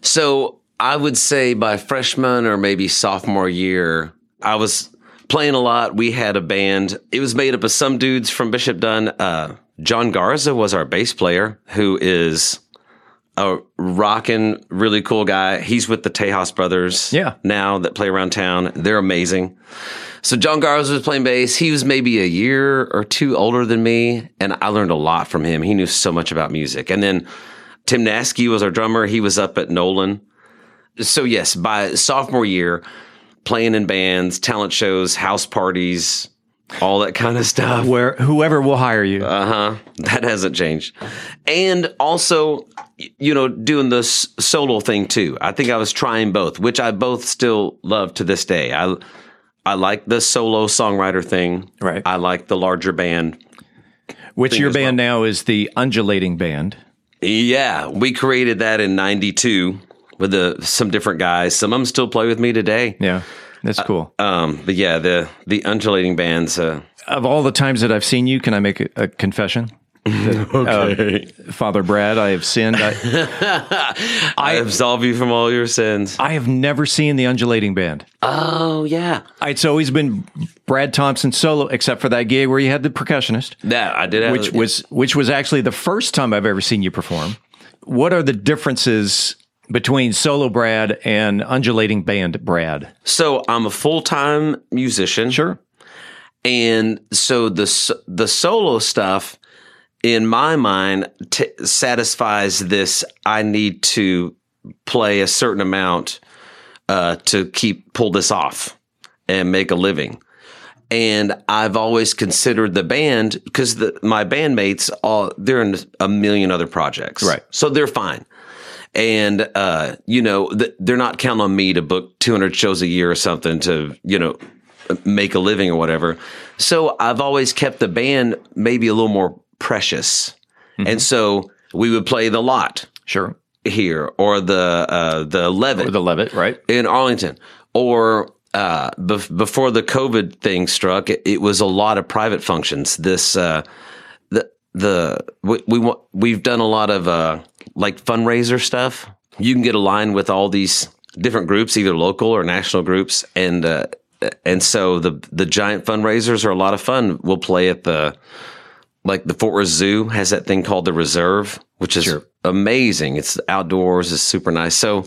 So I would say by freshman or maybe sophomore year, I was playing a lot. We had a band. It was made up of some dudes from Bishop Dunne. Uh, John Garza was our bass player, who is a rocking, really cool guy. He's with the Tejas brothers. Yeah. Now that play around town. They're amazing. So John Garza was playing bass. He was maybe a year or two older than me, and I learned a lot from him. He knew so much about music. And then Tim Naskey was our drummer. He was up at Nolan. So yes, by sophomore year, playing in bands, talent shows, house parties, all that kind of stuff. Where whoever will hire you. Uh huh. That hasn't changed. And also, you know, doing the solo thing too. I think I was trying both, which I both still love to this day. I I like the solo songwriter thing. Right. I like the larger band. Which your band now is the Undulating Band. Yeah, we created that in '92 with the, some different guys. Some of them still play with me today. Yeah, that's cool. Um, but yeah, the the undulating bands. Uh, Of all the times that I've seen you, can I make a, a confession? That, Okay. uh, Father Brad, I have sinned. I, I absolve you from all your sins. I have never seen the Undulating Band. Oh yeah, It's always been Brad Thompson solo, except for that gig where you had the percussionist. that I did. Have, which was which was actually the first time I've ever seen you perform. What are the differences between solo Brad and undulating band Brad? So I'm a full time musician. Sure. And so the the solo stuff in my mind t- satisfies this. I need to play a certain amount uh, to keep pull this off and make a living. And I've always considered the band because my bandmates all they're in a million other projects, Right. So they're fine. And uh, you know th- they're not counting on me to book 200 shows a year or something to you know make a living or whatever. So I've always kept the band maybe a little more precious. And so we would play the lot. Sure. Here or the uh the Levitt. Or the Levitt, right? In Arlington. Or uh bef- before the COVID thing struck, it, it was a lot of private functions. This uh the the we, we we've done a lot of uh like fundraiser stuff. You can get aligned with all these different groups, either local or national groups, and uh, and so the the giant fundraisers are a lot of fun. We'll play at the like the Fort Worth Zoo has that thing called the Reserve, which is amazing. It's outdoors, it's super nice. So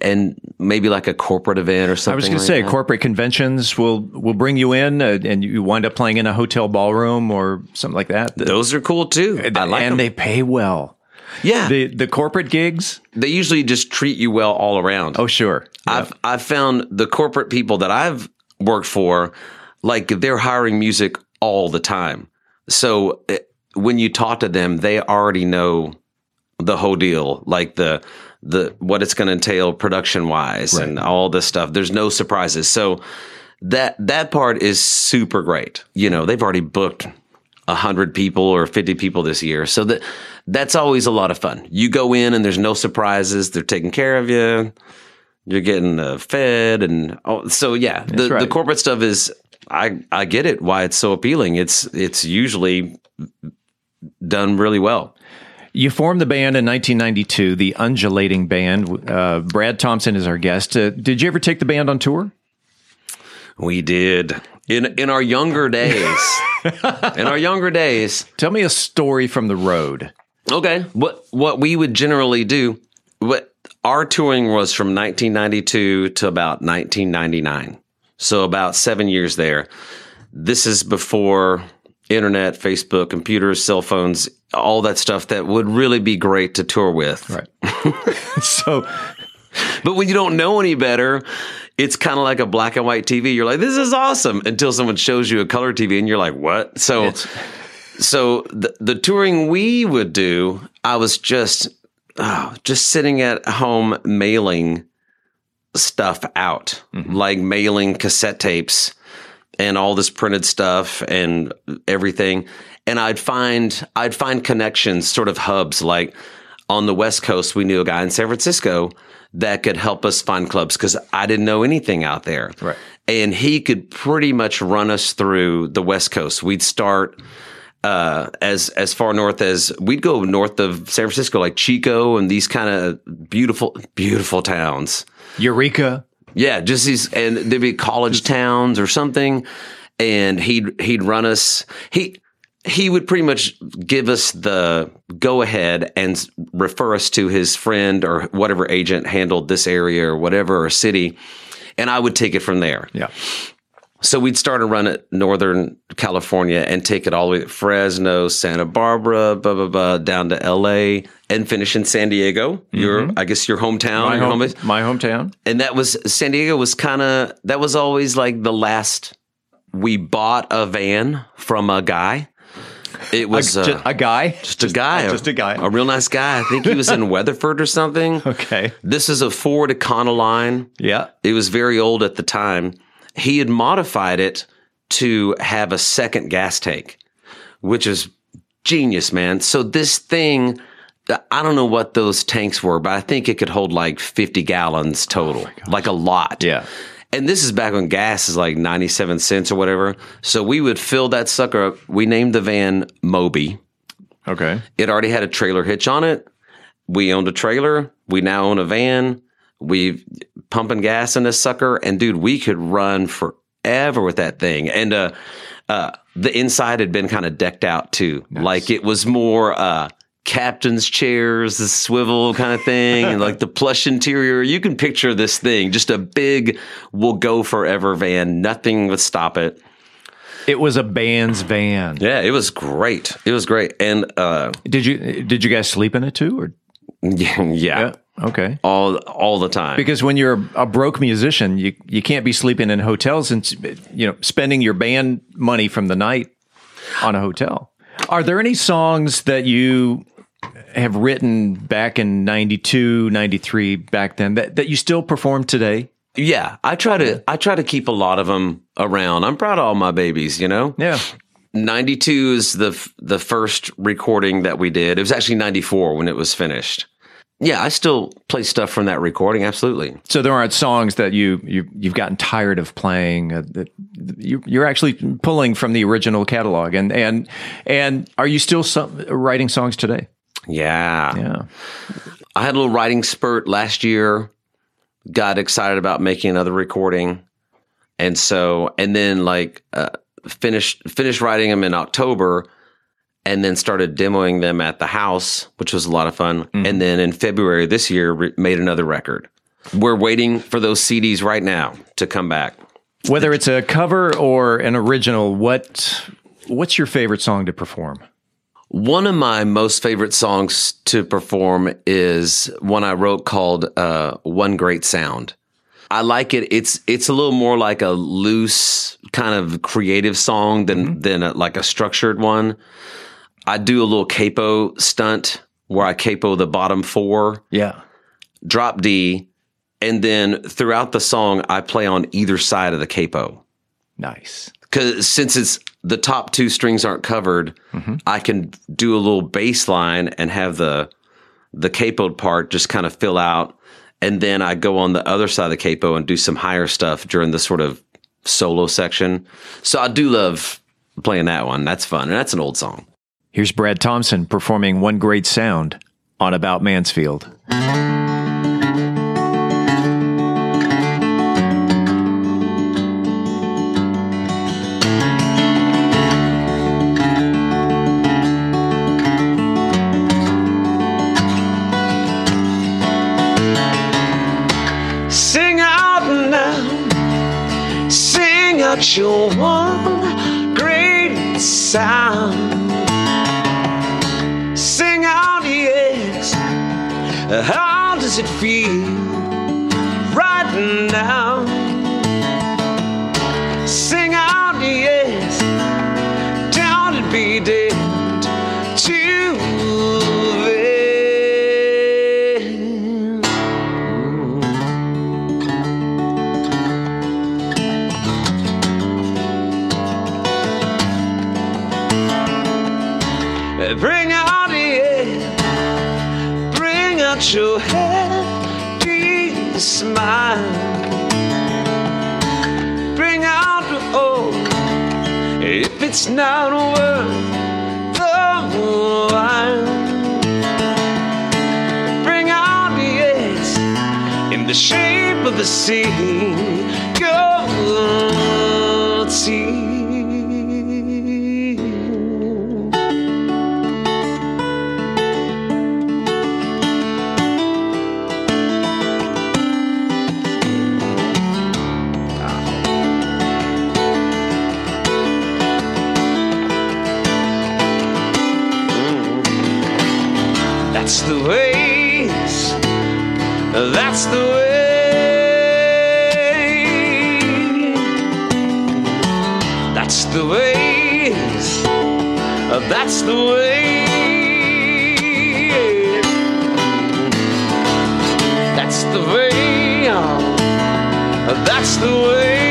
and maybe like a corporate event or something. I was going to say that. corporate conventions will will bring you in, uh, and you wind up playing in a hotel ballroom or something like that. Those are cool too. I like and them. they pay well. Yeah. The the corporate gigs, they usually just treat you well all around. Oh, sure. I've I've found the corporate people that I've worked for, like they're hiring music all the time. So eh, when you talk to them, they already know the whole deal, like the the what it's going to entail production wise and all this stuff. There's no surprises. So that that part is super great. You know, they've already booked a hundred people or fifty people this year, so that that's always a lot of fun. You go in and there's no surprises. They're taking care of you. You're getting uh, fed and oh, so yeah. The, the corporate stuff is I I get it why it's so appealing. It's it's usually done really well. You formed the band in 1992, the Undulating Band. Uh, Brad Thompson is our guest. Uh, did you ever take the band on tour? We did in in our younger days. in our younger days. Tell me a story from the road. Okay. What what we would generally do, what our touring was from 1992 to about 1999. So about 7 years there. This is before internet, Facebook, computers, cell phones, all that stuff that would really be great to tour with. Right. so but when you don't know any better, it's kind of like a black and white TV. You're like, this is awesome until someone shows you a color TV and you're like, what? So, so the, the touring we would do, I was just, oh, just sitting at home mailing stuff out, like mailing cassette tapes and all this printed stuff and everything. And I'd find, I'd find connections, sort of hubs, like on the West Coast, we knew a guy in San Francisco that could help us find clubs because I didn't know anything out there. Right. And he could pretty much run us through the West Coast. We'd start uh, as as far north as we'd go north of San Francisco, like Chico and these kind of beautiful, beautiful towns. Eureka. Yeah, just these, and there'd be college towns or something, and he'd he'd run us. He he would pretty much give us the go ahead and refer us to his friend or whatever agent handled this area or whatever or city, and I would take it from there. Yeah. So we'd start a run at Northern California and take it all the way to Fresno, Santa Barbara, blah blah blah, down to L.A. and finish in San Diego. Your, I guess, your hometown. My, your home, base. my hometown. And that was San Diego was kind of that was always like the last we bought a van from a guy. It was a, uh, a guy. just a guy, just a guy. a real nice guy. I think he was in Weatherford or something. Okay. This is a Ford Econoline. Yeah. It was very old at the time, he had modified it to have a second gas tank, which is genius, man. So this thing, I don't know what those tanks were, but I think it could hold like 50 gallons total, oh like a lot. Yeah. And this is back when gas is like 97 cents or whatever. So we would fill that sucker up. We named the van Moby. Okay. It already had a trailer hitch on it. We owned a trailer. We now own a van. We pumping gas in this sucker. And dude, we could run forever with that thing. And uh uh the inside had been kind of decked out too. Like it was more uh captain's chairs, the swivel kind of thing, and like the plush interior. You can picture this thing, just a big will go forever van. Nothing would stop it. It was a band's van. Yeah, it was great. It was great. And uh Did you did you guys sleep in it too or yeah, yeah. Okay. All all the time. Because when you're a broke musician, you you can't be sleeping in hotels and you know spending your band money from the night on a hotel. Are there any songs that you have written back in 92, 93 back then that, that you still perform today? Yeah, I try to I try to keep a lot of them around. I'm proud of all my babies, you know? Yeah. 92 is the f- the first recording that we did. It was actually 94 when it was finished. Yeah, I still play stuff from that recording. Absolutely. So there aren't songs that you you you've gotten tired of playing uh, that you you're actually pulling from the original catalog and and and are you still some, writing songs today? Yeah. Yeah. I had a little writing spurt last year. Got excited about making another recording. And so and then like uh, finished finished writing them in October and then started demoing them at the house, which was a lot of fun. And then in February this year, re- made another record. We're waiting for those CDs right now to come back. Whether it's a cover or an original, what what's your favorite song to perform? One of my most favorite songs to perform is one I wrote called uh, "One Great Sound." I like it. It's it's a little more like a loose kind of creative song than than a, like a structured one. I do a little capo stunt where I capo the bottom four. Yeah. Drop D, and then throughout the song I play on either side of the capo. Nice. Because since it's the top two strings aren't covered, mm-hmm. I can do a little bass line and have the the capoed part just kind of fill out, and then I go on the other side of the capo and do some higher stuff during the sort of solo section. So I do love playing that one. That's fun, and that's an old song. Here's Brad Thompson performing One Great Sound on About Mansfield. Sing out now, sing out your one great sound. How does it feel right now? Smile. Bring out the old, if it's not worth the while. Bring out the yes, in the shape of the sea. Go the way. That's the way. That's the way.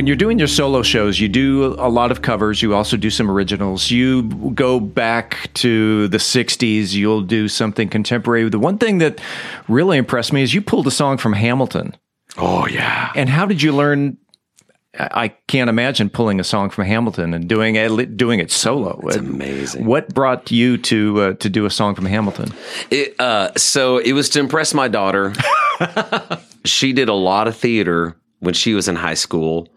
When you're doing your solo shows, you do a lot of covers. You also do some originals. You go back to the '60s. You'll do something contemporary. The one thing that really impressed me is you pulled a song from Hamilton. Oh yeah. And how did you learn? I can't imagine pulling a song from Hamilton and doing it doing it solo. It's amazing. What brought you to uh, to do a song from Hamilton? It, uh, so it was to impress my daughter. she did a lot of theater when she was in high school.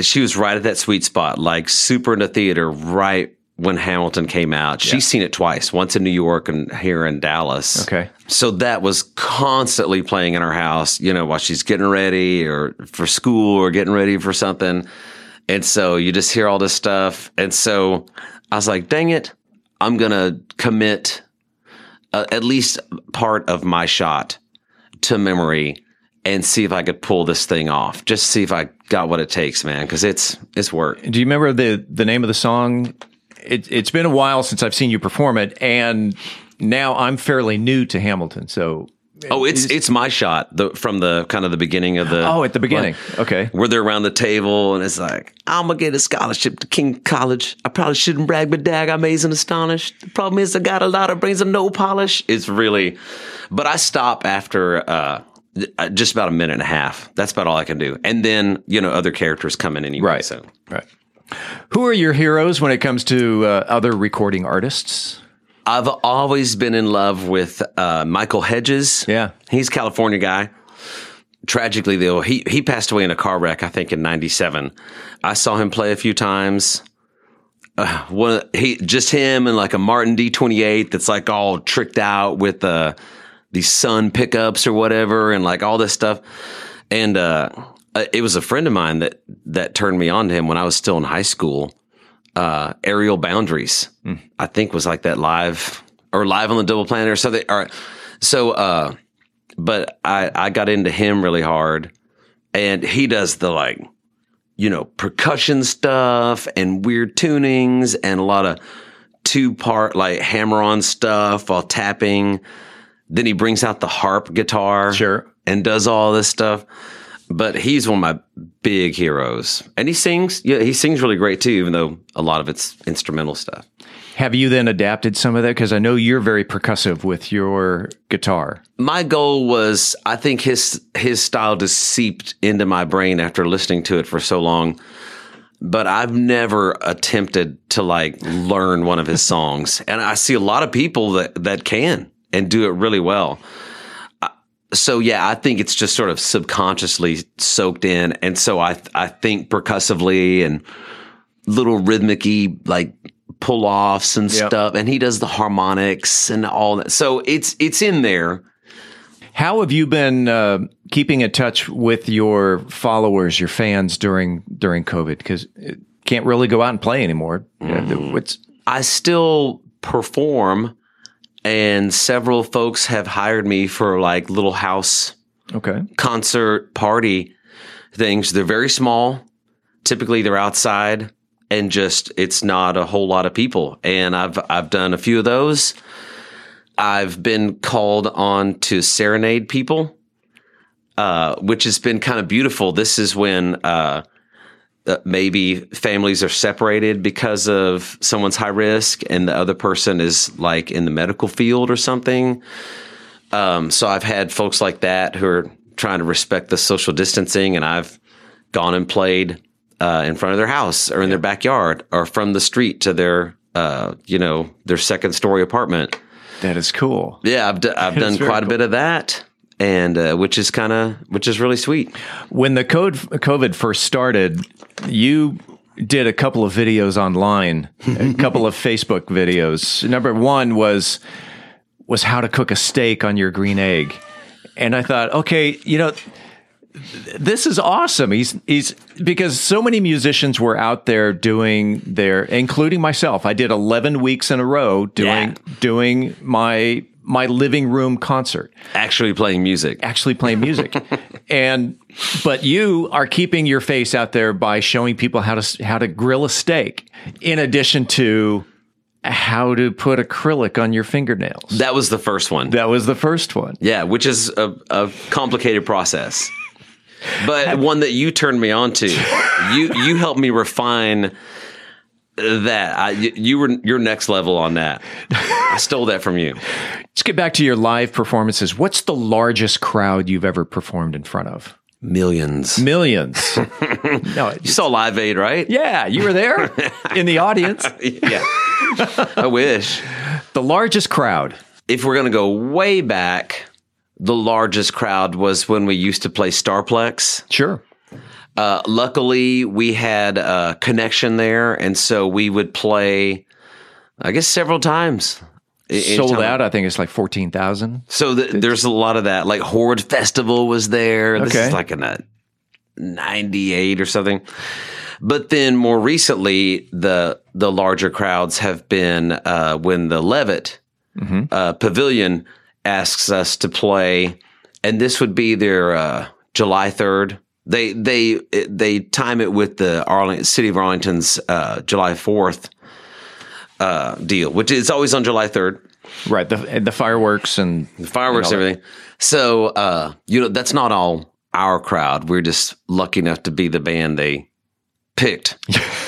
She was right at that sweet spot, like super in the theater, right when Hamilton came out. She's Yeah. seen it twice, once in New York and here in Dallas. Okay. So that was constantly playing in her house, you know, while she's getting ready or for school or getting ready for something. And so you just hear all this stuff. And so I was like, dang it, I'm going to commit uh, at least part of my shot to memory and see if I could pull this thing off. Just see if I got what it takes, man, because it's it's work. Do you remember the the name of the song? It, it's been a while since I've seen you perform it, and now I'm fairly new to Hamilton. So, Oh, it's it's my shot the, from the kind of the beginning of the oh, at the beginning, okay. where they're around the table and it's like, I'm gonna get a scholarship to King College. I probably shouldn't brag, but dag, I'm amazed and astonished. The problem is I got a lot of brains and no polish. It's really, but I stop after uh, just about a minute and a half. That's about all I can do. And then you know other characters come in anyway. Right. So right. Who are your heroes when it comes to uh, other recording artists? I've always been in love with uh, Michael Hedges. Yeah, he's a California guy. Tragically, though, he he passed away in a car wreck. I think in '97. I saw him play a few times. Uh, one he just him and like a Martin D28 that's like all tricked out with uh, these Sun pickups or whatever, and like all this stuff. And uh, it was a friend of mine that that turned me on to him when I was still in high school uh, Aerial Boundaries, I think was like that live or live on the double planet or something. All right. So, uh, but I, I got into him really hard and he does the like, you know, percussion stuff and weird tunings and a lot of two part like hammer on stuff while tapping. Then he brings out the harp guitar. Sure. And does all this stuff but he's one of my big heroes and he sings yeah he sings really great too even though a lot of it's instrumental stuff Have you then adapted some of that? Because I know you're very percussive with your guitar. my goal was i think his his style just seeped into my brain after listening to it for so long but i've never attempted to like learn one of his songs and i see a lot of people that that can and do it really well so yeah, I think it's just sort of subconsciously soaked in, and so I I think percussively and little rhythmicy like pull offs and Yep. stuff, and he does the harmonics and all that. So it's it's in there. How have you been uh, keeping in touch with your followers, your fans during during COVID? Because can't really go out and play anymore. What's I still perform, and several folks have hired me for like little house okay concert party things. They're very small. Typically, they're outside, and just it's not a whole lot of people. And I've I've done a few of those. I've been called on to serenade people, uh, which has been kind of beautiful. This is when uh, uh, maybe families are separated because of someone's high risk, and the other person is like in the medical field or something. Um, so I've had folks like that who are trying to respect the social distancing, and I've gone and played uh, in front of their house or in their backyard or from the street to their, uh, you know, their second story apartment. That is cool. Yeah, I've, d- I've done quite a bit of that, and uh, which is kind of which is really sweet. When the code COVID first started, you did a couple of videos online, a couple of Facebook videos. Number one was was how to cook a steak on your green egg, and I thought, okay, you know. This is awesome. He's he's because so many musicians were out there doing their, including myself. I did eleven weeks in a row doing doing my my living room concert Actually playing music. actually playing music. and but you are keeping your face out there by showing people how to how to grill a steak in addition to how to put acrylic on your fingernails. That was the first one. That was the first one. Yeah, which is a, a complicated process. but one that you turned me on to. you you helped me refine that. I, you were your next level on that. I stole that from you. Let's get back to your live performances. What's the largest crowd you've ever performed in front of? Millions. Millions. no, you saw Live Aid, right? Yeah, you were there in the audience. yeah. I wish. The largest crowd. If we're going to go way back, the largest crowd was when we used to play Starplex. Sure. Uh, luckily, we had a connection there, and so we would play, I guess, several times. Sold out. I think it's like fourteen thousand. So the, there's a lot of that. Like Horde Festival was there. This Okay. is like in a '98 or something. But then more recently, the the larger crowds have been uh, when the Levitt uh, Pavilion asks us to play, and this would be their uh, July third. They they they time it with the Arlington City of Arlington's uh, July fourth uh, deal, which is always on July third. Right. The the fireworks and the fireworks and everything. So uh, you know that's not all our crowd. We're just lucky enough to be the band they picked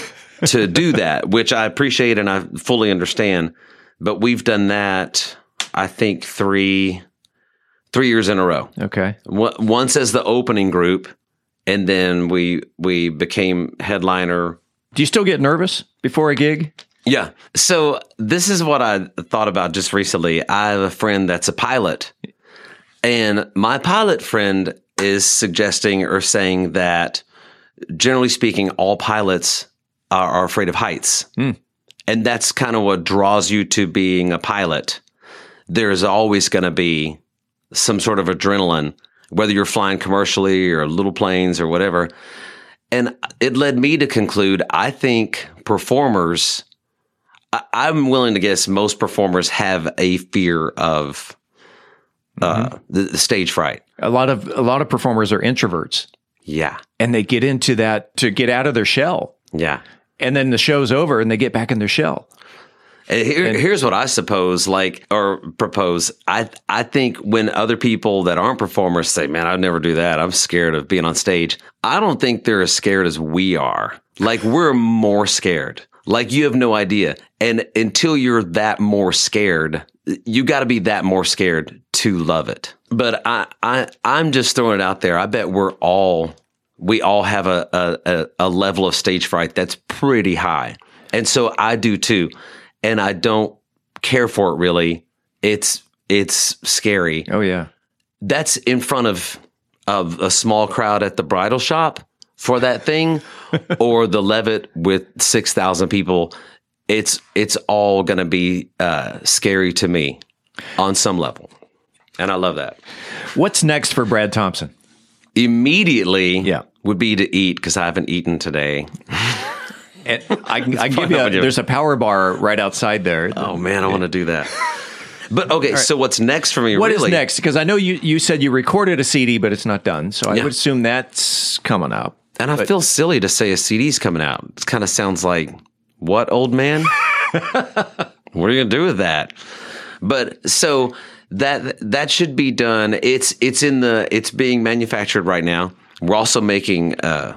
to do that, which I appreciate and I fully understand. But we've done that, I think three three years in a row. Okay. Once as the opening group, and then we we became headliner. Do you still get nervous before a gig? Yeah. So this is what I thought about just recently. I have a friend that's a pilot, and my pilot friend is suggesting or saying that, generally speaking, all pilots are, are afraid of heights. Hmm. And that's kind of what draws you to being a pilot. There's always going to be some sort of adrenaline, whether you're flying commercially or little planes or whatever. And it led me to conclude I think performers, I, I'm willing to guess most performers have a fear of uh, the, the stage fright. A lot of a lot of performers are introverts. Yeah. And they get into that to get out of their shell. Yeah. And then the show's over and they get back in their shell. And here's what I suppose, like, or propose. I I think when other people that aren't performers say, "Man, I'd never do that. I'm scared of being on stage." I don't think they're as scared as we are. Like, we're more scared. Like, you have no idea. And until you're that more scared, you got to be that more scared to love it. But I I I'm just throwing it out there. I bet we're all we all have a, a, a level of stage fright that's pretty high, and so I do too. And I don't care for it really. It's it's scary. Oh yeah, that's in front of of a small crowd at the bridal shop for that thing, or the Levitt with six thousand people. It's it's all going to be uh, scary to me on some level, and I love that. What's next for Brad Thompson? Immediately, yeah, would be to eat because I haven't eaten today. And I, can- I can give you. A, there's a power bar right outside there. Oh man, I want to do that. But okay, so what's next for me? What is really? next? Because I know you, you said you recorded a CD, but it's not done. So I Yeah. would assume that's coming up. And I But- feel silly to say a CD's coming out. It kind of sounds like, what, old man? what are you gonna do with that? But so that that should be done. It's it's in the it's being manufactured right now. We're also making uh,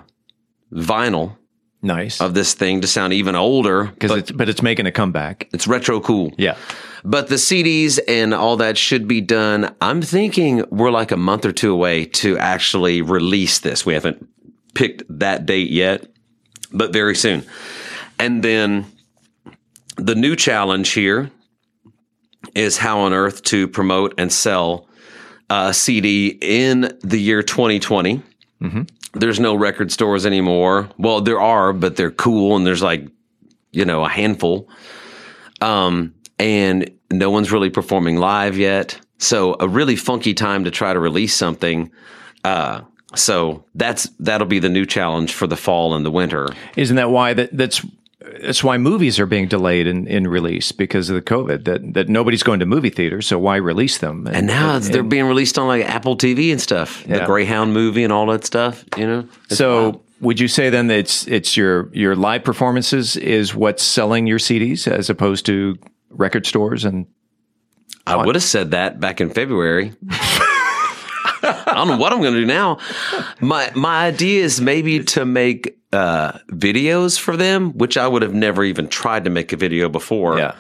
vinyl. Nice of this thing to sound even older because it's but it's making a comeback. It's retro cool. Yeah. But the CDs and all that should be done. I'm thinking we're like a month or two away to actually release this. We haven't picked that date yet, but very soon. And then the new challenge here is how on earth to promote and sell a CD in the year 2020. Mm-hmm. There's no record stores anymore. Well, there are, but they're cool and there's like, you know, a handful. Um, and no one's really performing live yet. So a really funky time to try to release something. Uh, so that's that'll be the new challenge for the fall and the winter. Isn't that why that that's that's why movies are being delayed in, in release because of the COVID that that nobody's going to movie theaters. So why release them? And now it's, they're being released on like Apple TV and stuff. The Greyhound movie and all that stuff. You know. It's so wild. would you say then that it's it's your your live performances is what's selling your CDs as opposed to record stores and I would have said that back in February. I don't know what I'm going to do now. My my idea is maybe to make uh, videos for them, which I would have never even tried to make a video before. Yeah.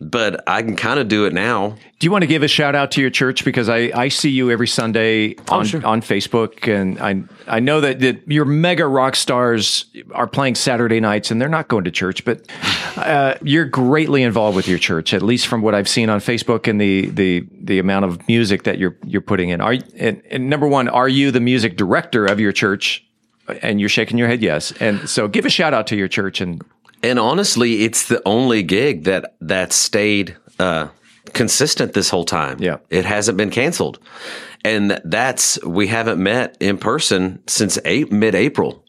But I can kind of do it now. Do you want to give a shout out to your church because I, I see you every Sunday on on Facebook and I I know that, that your mega rock stars are playing Saturday nights and they're not going to church, but uh, you're greatly involved with your church, at least from what I've seen on Facebook and the the the amount of music that you're you're putting in. Are and, and number one, are you the music director of your church? And you're shaking your head, yes. And so, give a shout out to your church and And honestly, it's the only gig that that stayed uh, consistent this whole time. Yeah, it hasn't been canceled, and that's we haven't met in person since eight, mid-April.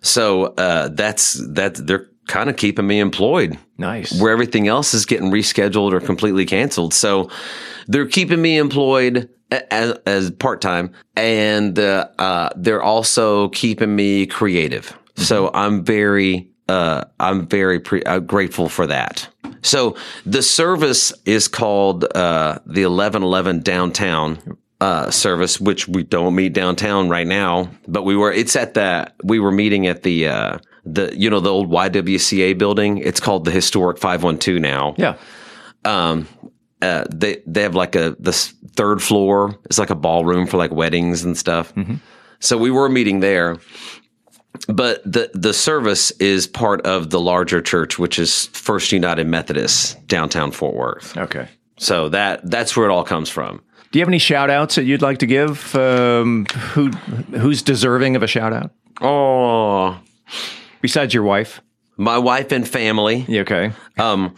So uh, that's that they're kind of keeping me employed. Nice. Where everything else is getting rescheduled or completely canceled. So they're keeping me employed as, as part time, and uh, uh, they're also keeping me creative. So I'm very, uh, I'm very pre- uh, grateful for that. So the service is called uh, the 1111 downtown uh, service, which we don't meet downtown right now, but we were. It's at the we were meeting at the uh, the you know the old YWCA building. It's called the historic 512 now. Yeah. Um, uh, they they have like a the third floor is like a ballroom for like weddings and stuff. So we were meeting there, but the the service is part of the larger church, which is First United Methodist downtown Fort Worth. Okay, so that that's where it all comes from. Do you have any shout outs that you'd like to give? Um, who who's deserving of a shout out? Oh, besides your wife, my wife and family. okay. Um,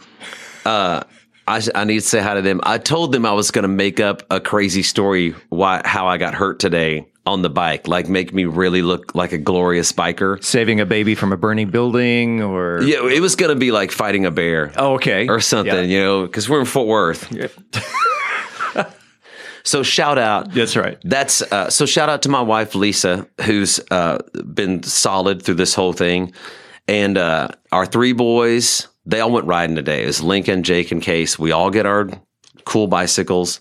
uh, I I need to say hi to them. I told them I was going to make up a crazy story why how I got hurt today on the bike, like make me really look like a glorious biker, saving a baby from a burning building, or yeah, it was going to be like fighting a bear. Oh, okay, or something, Yeah. you know, because we're in Fort Worth. So shout out. That's right. That's uh, so shout out to my wife Lisa, who's uh, been solid through this whole thing, and uh, our three boys. They all went riding today. It was Lincoln, Jake, and Case. We all get our cool bicycles,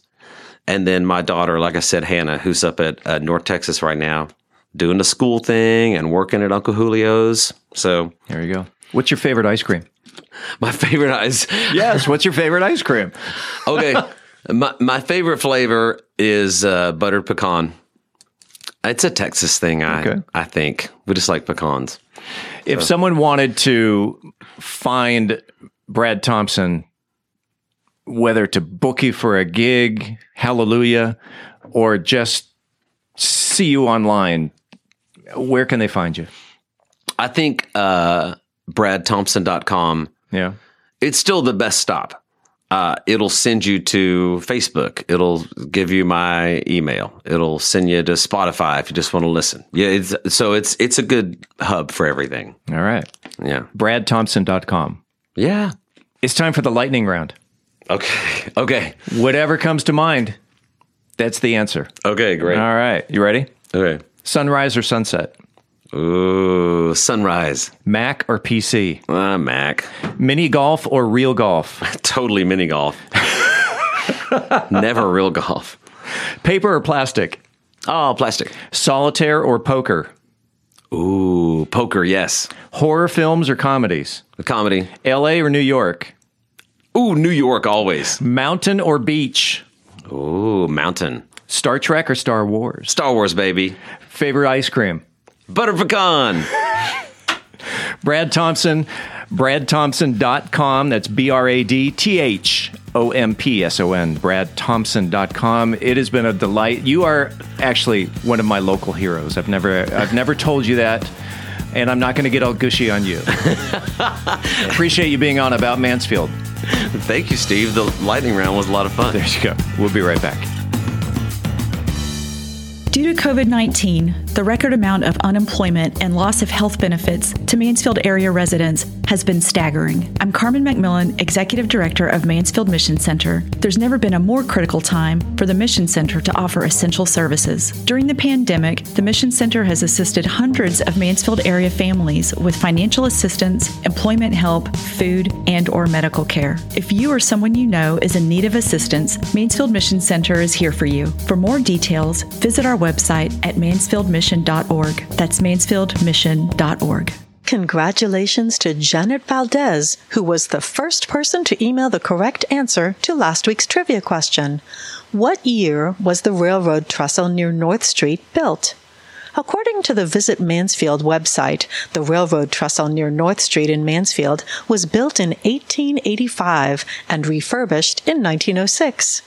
and then my daughter, like I said, Hannah, who's up at uh, North Texas right now, doing the school thing and working at Uncle Julio's. So there you go. What's your favorite ice cream? My favorite ice. Yes. What's your favorite ice cream? okay. My my favorite flavor is uh, buttered pecan. It's a Texas thing, I Okay. I think. We just like pecans. If So- someone wanted to find Brad Thompson, whether to book you for a gig, hallelujah, or just see you online, where can they find you? I think uh, bradthompson.com. Yeah. It's still the best stop. Uh, it'll send you to Facebook. It'll give you my email. It'll send you to Spotify if you just want to listen. Yeah, it's, so it's it's a good hub for everything. All right. Yeah. BradThompson.com. Yeah. It's time for the lightning round. Okay. Okay. Whatever comes to mind, that's the answer. Okay, great. All right. You ready? Okay. Sunrise or sunset? Ooh, sunrise. Mac or PC? Uh, Mac. Mini golf or real golf? totally mini golf. Never real golf. Paper or plastic? Oh, plastic. Solitaire or poker? Ooh, poker, yes. Horror films or comedies? A comedy. LA or New York? Ooh, New York always. Mountain or beach? Ooh, mountain. Star Trek or Star Wars? Star Wars, baby. Favorite ice cream? Butter pecan. Brad Thompson, bradthompson.com. That's B R A D T H O M P S O N, bradthompson.com. It has been a delight. You are actually one of my local heroes. I've never I've never told you that. And I'm not going to get all gushy on you. Appreciate you being on About Mansfield. Thank you, Steve. The lightning round was a lot of fun. There you go. We'll be right back. Due to COVID 19, the record amount of unemployment and loss of health benefits to Mansfield area residents has been staggering. I'm Carmen McMillan, Executive Director of Mansfield Mission Center. There's never been a more critical time for the Mission Center to offer essential services. During the pandemic, the Mission Center has assisted hundreds of Mansfield area families with financial assistance, employment help, food, and or medical care. If you or someone you know is in need of assistance, Mansfield Mission Center is here for you. For more details, visit our website at mansfieldmission.org. That's mansfieldmission.org. Congratulations to Janet Valdez, who was the first person to email the correct answer to last week's trivia question. What year was the railroad trestle near North Street built? According to the Visit Mansfield website, the railroad trestle near North Street in Mansfield was built in 1885 and refurbished in 1906.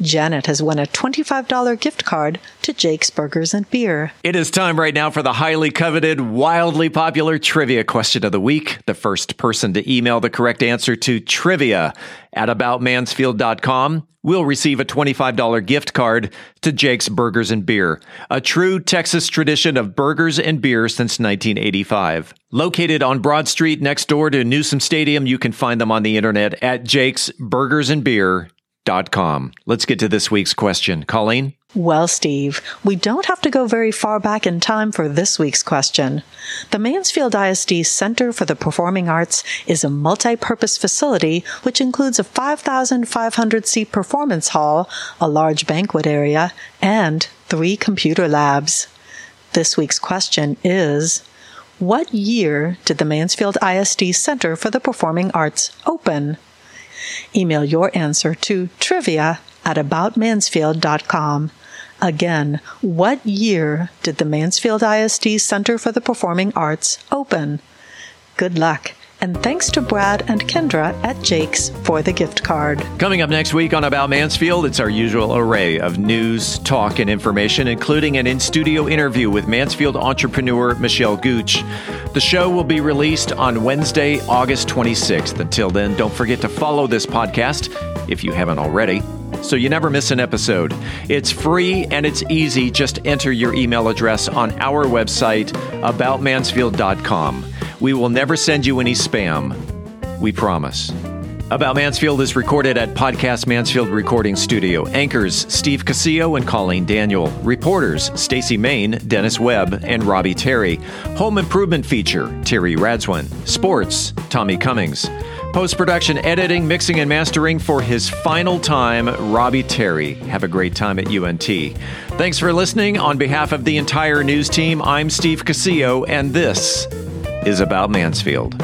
Janet has won a $25 gift card to Jake's Burgers and Beer. It is time right now for the highly coveted, wildly popular trivia question of the week. The first person to email the correct answer to trivia at aboutmansfield.com will receive a $25 gift card to Jake's Burgers and Beer, a true Texas tradition of burgers and beer since 1985. Located on Broad Street next door to Newsom Stadium, you can find them on the internet at Jake's Burgers and Let's get to this week's question. Colleen? Well, Steve, we don't have to go very far back in time for this week's question. The Mansfield ISD Center for the Performing Arts is a multi purpose facility which includes a 5,500 seat performance hall, a large banquet area, and three computer labs. This week's question is What year did the Mansfield ISD Center for the Performing Arts open? Email your answer to trivia at aboutmansfield.com. Again, what year did the Mansfield ISD Center for the Performing Arts open? Good luck. And thanks to Brad and Kendra at Jake's for the gift card. Coming up next week on About Mansfield, it's our usual array of news, talk, and information, including an in studio interview with Mansfield entrepreneur Michelle Gooch. The show will be released on Wednesday, August 26th. Until then, don't forget to follow this podcast if you haven't already so you never miss an episode. It's free and it's easy. Just enter your email address on our website, aboutmansfield.com. We will never send you any spam. We promise. About Mansfield is recorded at Podcast Mansfield Recording Studio. Anchors Steve Casillo and Colleen Daniel. Reporters Stacy Main, Dennis Webb, and Robbie Terry. Home Improvement Feature Terry Radzwin. Sports Tommy Cummings. Post production, editing, mixing, and mastering for his final time, Robbie Terry. Have a great time at UNT. Thanks for listening. On behalf of the entire news team, I'm Steve Casillo, and this is About Mansfield.